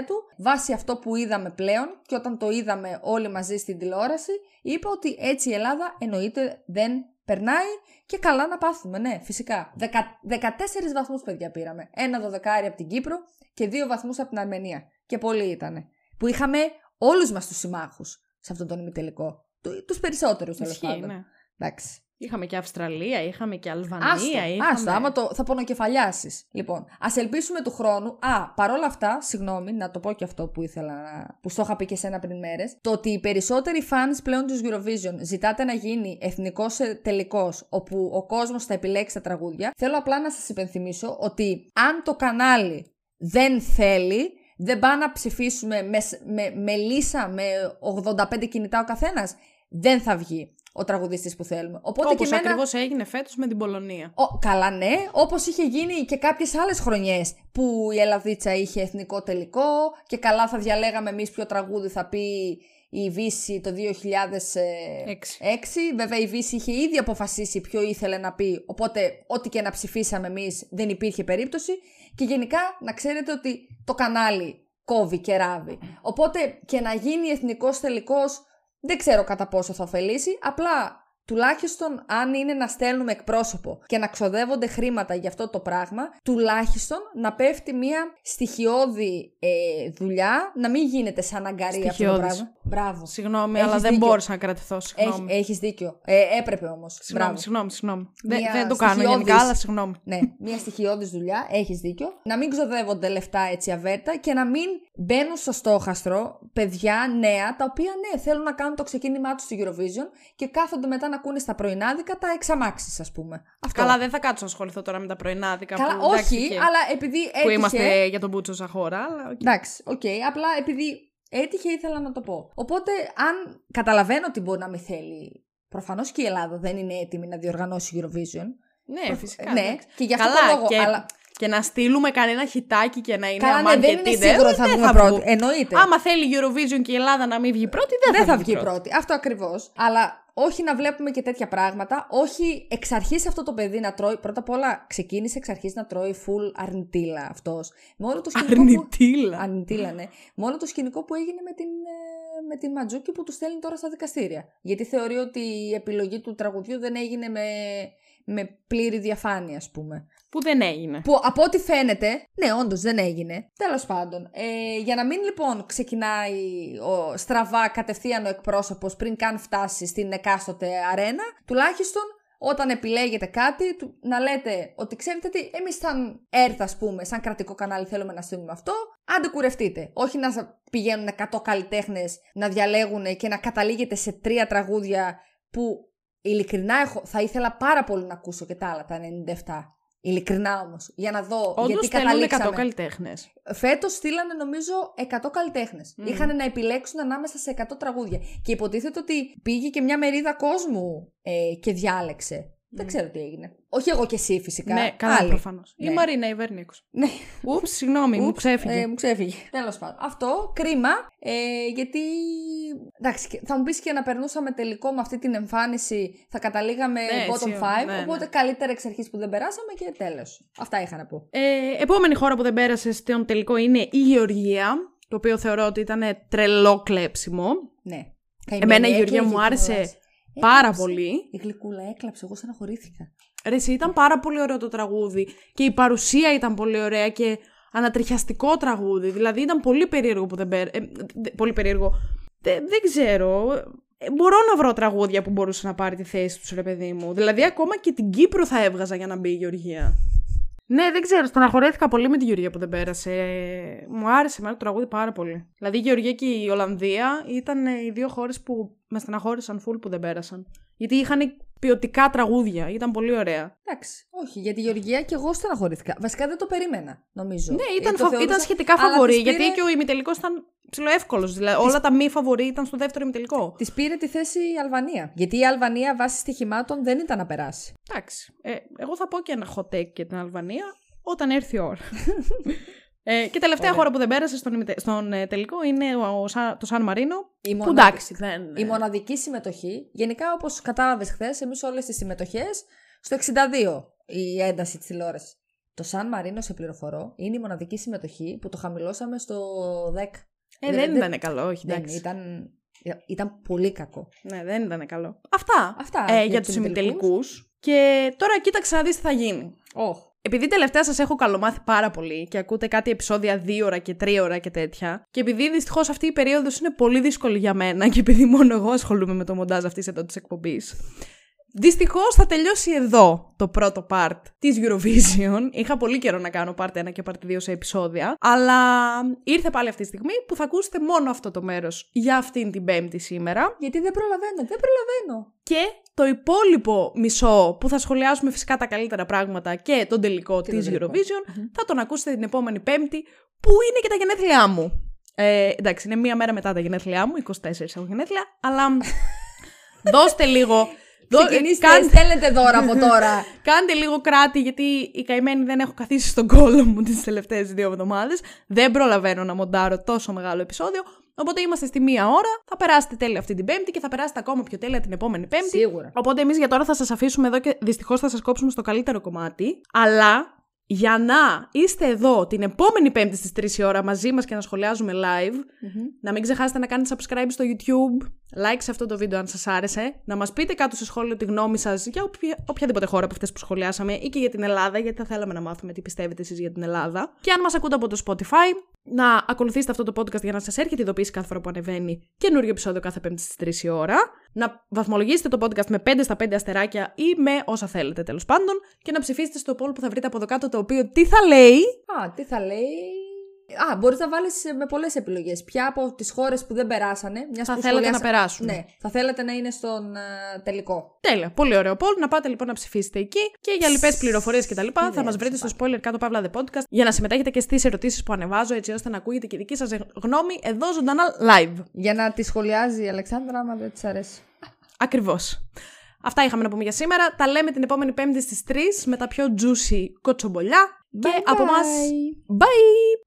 του, βάσει αυτό που είδαμε πλέον και όταν το είδαμε όλοι μαζί στην τηλεόραση, είπε ότι έτσι η Ελλάδα εννοείται δεν περνάει και καλά να πάθουμε, ναι, φυσικά. 14 βαθμούς, παιδιά, πήραμε. Ένα δωδεκάρι από την Κύπρο και δύο βαθμούς από την Αρμενία. Και πολλοί ήταν. Που είχαμε όλους μας τους συμμάχους σε αυτόν τον ημιτελικό. Του περισσότερους τέλος πάντων. Ναι. Εντάξει. Είχαμε και Αυστραλία, είχαμε και Αλβανία. Άστο, είχαμε... άστο άμα το, θα πονοκεφαλιάσεις. Λοιπόν, ας ελπίσουμε του χρόνου. Α, παρόλα αυτά, συγγνώμη, να το πω και αυτό που ήθελα να. που στο είχα πει και σένα πριν μέρες. Το ότι οι περισσότεροι fans πλέον του Eurovision ζητάτε να γίνει εθνικός τελικός, όπου ο κόσμος θα επιλέξει τα τραγούδια. Θέλω απλά να σας υπενθυμίσω ότι αν το κανάλι δεν θέλει, δεν πάει να ψηφίσουμε με, με, με λύσα με 85 κινητά ο καθένας. Δεν θα βγει ο τραγουδιστής που θέλουμε. Οπότε Όπως και ακριβώς έγινε φέτος με την Πολωνία. Ο, καλά, ναι. Όπως είχε γίνει και κάποιες άλλες χρονιές που η Ελλαδίτσα είχε εθνικό τελικό και καλά θα διαλέγαμε εμείς ποιο τραγούδι θα πει η Βύση το 2006. Βέβαια η Βύση είχε ήδη αποφασίσει ποιο ήθελε να πει, οπότε ό,τι και να ψηφίσαμε εμείς δεν υπήρχε περίπτωση και γενικά να ξέρετε ότι το κανάλι κόβει και ράβει. Οπότε και να γίνει εθνικός τελικός δεν ξέρω κατά πόσο θα ωφελήσει, απλά τουλάχιστον αν είναι να στέλνουμε εκπρόσωπο και να ξοδεύονται χρήματα για αυτό το πράγμα, τουλάχιστον να πέφτει μια στοιχειώδη ε, δουλειά, να μην γίνεται σαν αγκαρία αυτό το πράγμα. Μπράβο. Συγγνώμη, αλλά δεν μπόρεσα να κρατηθώ. Συγγνώμη. Έχεις έχεις δίκιο. Ε, έπρεπε όμως. Συγγνώμη, συγγνώμη. συγγνώμη. Δεν, δεν το κάνω γενικά, αλλά συγγνώμη. Ναι, μια στοιχειώδης δουλειά, έχεις δίκιο. Να μην ξοδεύονται λεφτά έτσι αβέρτα και να μην μπαίνουν στο στόχαστρο παιδιά νέα τα οποία ναι θέλουν να κάνουν το ξεκίνημά τους στο Eurovision και κάθονται μετά να ακούνε στα πρωινάδικα τα εξ αμάξης, ας πούμε. Αυτό. Καλά, δεν θα κάτσω να ασχοληθώ τώρα με τα πρωινάδικα. Καλά, που, όχι, αλλά επειδή έτυχε... Που είμαστε για τον μπούτσο σαν χώρα. Αλλά, okay. Εντάξει, OK. Okay, απλά επειδή έτυχε ήθελα να το πω. Οπότε, αν καταλαβαίνω ότι μπορεί να μην θέλει. Προφανώς και η Ελλάδα δεν είναι έτοιμη να διοργανώσει Eurovision. Ναι, φυσικά. Ναι, και γι' αυτό Καλά, το λόγο. Και... Αλλά και να στείλουμε κανένα χιτάκι και να είναι Καλά, ναι, δεν είναι σίγουρο θα βγούμε πρώτη. Εννοείται. Άμα θέλει η Eurovision και η Ελλάδα να μην βγει πρώτη, δεν, δεν θα, βγει πρώτη. πρώτη. Αυτό ακριβώς. Αλλά όχι να βλέπουμε και τέτοια πράγματα. Όχι εξ αρχής αυτό το παιδί να τρώει. Πρώτα απ' όλα ξεκίνησε εξ αρχής να τρώει full αρνητήλα αυτός. Με το σκηνικό. Αρνητήλα. Που... Αρνητήλα, ναι. Με το σκηνικό που έγινε με την, ε, με την Ματζούκη που τους στέλνει τώρα στα δικαστήρια. Γιατί θεωρεί ότι η επιλογή του τραγουδιού δεν έγινε με, με πλήρη διαφάνεια, ας πούμε. Που δεν έγινε. Που από ό,τι φαίνεται, ναι, όντως δεν έγινε. Τέλος πάντων. Ε, για να μην λοιπόν ξεκινάει ο στραβά κατευθείαν ο εκπρόσωπος πριν καν φτάσει στην εκάστοτε αρένα, τουλάχιστον όταν επιλέγετε κάτι, να λέτε ότι ξέρετε τι, εμείς σαν ΕΡΤ, ας πούμε, σαν κρατικό κανάλι θέλουμε να στείλουμε αυτό, άντε κουρευτείτε. Όχι να πηγαίνουν 100 καλλιτέχνες να διαλέγουν και να καταλήγετε σε τρία τραγούδια που ειλικρινά έχω, θα ήθελα πάρα πολύ να ακούσω και τα άλλα, τα 97. Ειλικρινά όμως. Για να δω. Όντως γιατί καταλήξαμε. 100 καλλιτέχνες. Φέτος στείλανε νομίζω 100 καλλιτέχνες. Mm. Είχαν να επιλέξουν ανάμεσα σε 100 τραγούδια. Και υποτίθεται ότι πήγε και μια μερίδα κόσμου ε, και διάλεξε. Δεν ξέρω τι έγινε. Όχι εγώ και εσύ φυσικά. Ναι, καλά προφανώς. Ναι. Η Μαρίνα η Βέρνικο. Ναι. Ούψ, συγγνώμη, μου ξέφυγε. Ε, μου ξέφυγε. Τέλος πάντων. Αυτό κρίμα. Ε, γιατί. Εντάξει, θα μου πεις και να περνούσαμε τελικό με αυτή την εμφάνιση, θα καταλήγαμε ναι, bottom 5. Ναι, οπότε ναι. καλύτερα εξ αρχής που δεν περάσαμε και τέλος. Αυτά είχα να πω. Ε, επόμενη χώρα που δεν πέρασε στον τελικό είναι η Γεωργία. Το οποίο θεωρώ ότι ήταν τρελό κλέψιμο. Ναι. Εμένα η Γεωργία μου άρεσε Πάρα πολύ. Η γλυκούλα έκλαψε, εγώ στεναχωρήθηκα. Ρε, εσύ, ήταν πάρα πολύ ωραίο το τραγούδι και η παρουσία ήταν πολύ ωραία και ανατριχιαστικό τραγούδι. Δηλαδή ήταν πολύ περίεργο που δεν πέρα. Ε, πολύ περίεργο. δεν ξέρω. Ε, μπορώ να βρω τραγούδια που μπορούσε να πάρει τη θέση τους, ρε παιδί μου. Δηλαδή, ακόμα και την Κύπρο θα έβγαζα για να μπει η Γεωργία. Ναι, δεν ξέρω. Στεναχωρέθηκα πολύ με τη Γεωργία που δεν πέρασε. Μου άρεσε εμένα το τραγούδι πάρα πολύ. Δηλαδή η Γεωργία και η Ολλανδία ήταν οι δύο χώρες που με στεναχώρησαν φουλ που δεν πέρασαν. Γιατί είχαν ποιοτικά τραγούδια. Ήταν πολύ ωραία. Εντάξει. Όχι, για τη Γεωργία και εγώ στεναχωρήθηκα. Βασικά δεν το περίμενα, νομίζω. Ναι, ήταν, ε, φα... ήταν σχετικά φαβορή. Γιατί και ο ημιτελικός ήταν ψηλοεύκολο. Δηλαδή, όλα τα μη φαβορή ήταν στο δεύτερο ημιτελικό. Της πήρε τη θέση η Αλβανία. Γιατί η Αλβανία βάσει στοιχημάτων δεν ήταν να περάσει. Εντάξει. Ε, εγώ θα πω και ένα hot take για την Αλβανία όταν έρθει η ώρα. Ε, και τελευταία Ωραία. χώρα που δεν πέρασε στον, στον ε, τελικό είναι ο, το Σαν Μαρίνο. Η που εντάξει, δεν... Η μοναδική συμμετοχή. Γενικά, όπως κατάλαβες χθες, εμείς όλες τις συμμετοχές στο 62 η ένταση της τηλεόρασης. Το Σαν Μαρίνο, σε πληροφορώ, είναι η μοναδική συμμετοχή που το χαμηλώσαμε στο 10. Ε, δεν ήταν καλό, όχι. Δεν, εντάξει. ήταν, ήταν πολύ κακό. Ναι, δεν ήταν καλό. Αυτά. Αυτά ε, για για τους τους ημιτελικούς. Και τώρα κοίταξε να δεις τι θα γίνει. Oh. Επειδή τελευταία σας έχω καλομάθει πάρα πολύ και ακούτε κάτι επεισόδια 2 ώρα και 3 ώρα και τέτοια, και επειδή δυστυχώς αυτή η περίοδος είναι πολύ δύσκολη για μένα και επειδή μόνο εγώ ασχολούμαι με το μοντάζ αυτής εδώ της εκπομπής, Δυστυχώς θα τελειώσει εδώ το πρώτο part της Eurovision. Είχα πολύ καιρό να κάνω part 1 και part 2 σε επεισόδια. Αλλά ήρθε πάλι αυτή τη στιγμή που θα ακούσετε μόνο αυτό το μέρος για αυτήν την Πέμπτη σήμερα. Γιατί δεν προλαβαίνω, δεν προλαβαίνω. Και το υπόλοιπο μισό που θα σχολιάσουμε φυσικά τα καλύτερα πράγματα και τον τελικό Και της τον τελικό. Eurovision θα τον ακούσετε την επόμενη Πέμπτη που είναι και τα γενέθλιά μου. Ε, εντάξει, είναι μία μέρα μετά τα γενέθλιά μου, 24 έχω γενέθλια, αλλά δώστε λίγο. Δώ- Ξεκινήστε, κάντε, στέλνετε δώρα από τώρα. κάντε λίγο κράτη, γιατί η καημένη δεν έχω καθίσει στον κόλλο μου τις τελευταίες δύο εβδομάδες. Δεν προλαβαίνω να μοντάρω τόσο μεγάλο επεισόδιο. Οπότε είμαστε στη μία ώρα. Θα περάσετε τέλεια αυτή την Πέμπτη και θα περάσετε ακόμα πιο τέλεια την επόμενη Πέμπτη. Σίγουρα. Οπότε εμείς για τώρα θα σας αφήσουμε εδώ και δυστυχώς θα σας κόψουμε στο καλύτερο κομμάτι. Αλλά για να είστε εδώ την επόμενη Πέμπτη στις 3 η ώρα μαζί μας και να σχολιάζουμε live, να μην ξεχάσετε να κάνετε subscribe στο YouTube, like σε αυτό το βίντεο αν σας άρεσε, να μας πείτε κάτω σε σχόλιο τη γνώμη σας για οποια- οποιαδήποτε χώρα από αυτές που σχολιάσαμε ή και για την Ελλάδα, γιατί θα θέλαμε να μάθουμε τι πιστεύετε εσείς για την Ελλάδα. Και αν μας ακούτε από το Spotify, να ακολουθήσετε αυτό το podcast για να σας έρχεται ειδοποίηση κάθε φορά που ανεβαίνει καινούριο επεισόδιο κάθε Πέμπτη στις 3 η ώρα. Να βαθμολογήσετε το podcast με 5 στα 5 αστεράκια ή με όσα θέλετε τέλος πάντων. Και να ψηφίσετε στο poll που θα βρείτε από εδώ κάτω το οποίο τι θα λέει; Α, τι θα λέει; Α, μπορείς να βάλεις με πολλές επιλογές. Ποια από τις χώρες που δεν περάσανε. Μιας Θα που θέλετε σχολιάσα- να περάσουν. Ναι, θα θέλετε να είναι στον ε, τελικό. Τέλεια. Πολύ ωραίο poll. Να πάτε λοιπόν να ψηφίσετε εκεί. Και για λοιπές πληροφορίες κτλ. θα ιδέα, μας βρείτε στο σωστά. spoiler κάτω παύλα the podcast για να συμμετέχετε και στις ερωτήσεις που ανεβάζω έτσι ώστε να ακούγεται και η δική σας γνώμη εδώ ζωντανά live. Για να τη σχολιάζει η Αλεξάνδρα, άμα δεν της αρέσει. Ακριβώς. Αυτά είχαμε να πούμε για σήμερα. Τα λέμε την επόμενη Πέμπτη στις 3 με τα πιο juicy κοτσομπολιά. Και Bye από εμά. bye. Bye!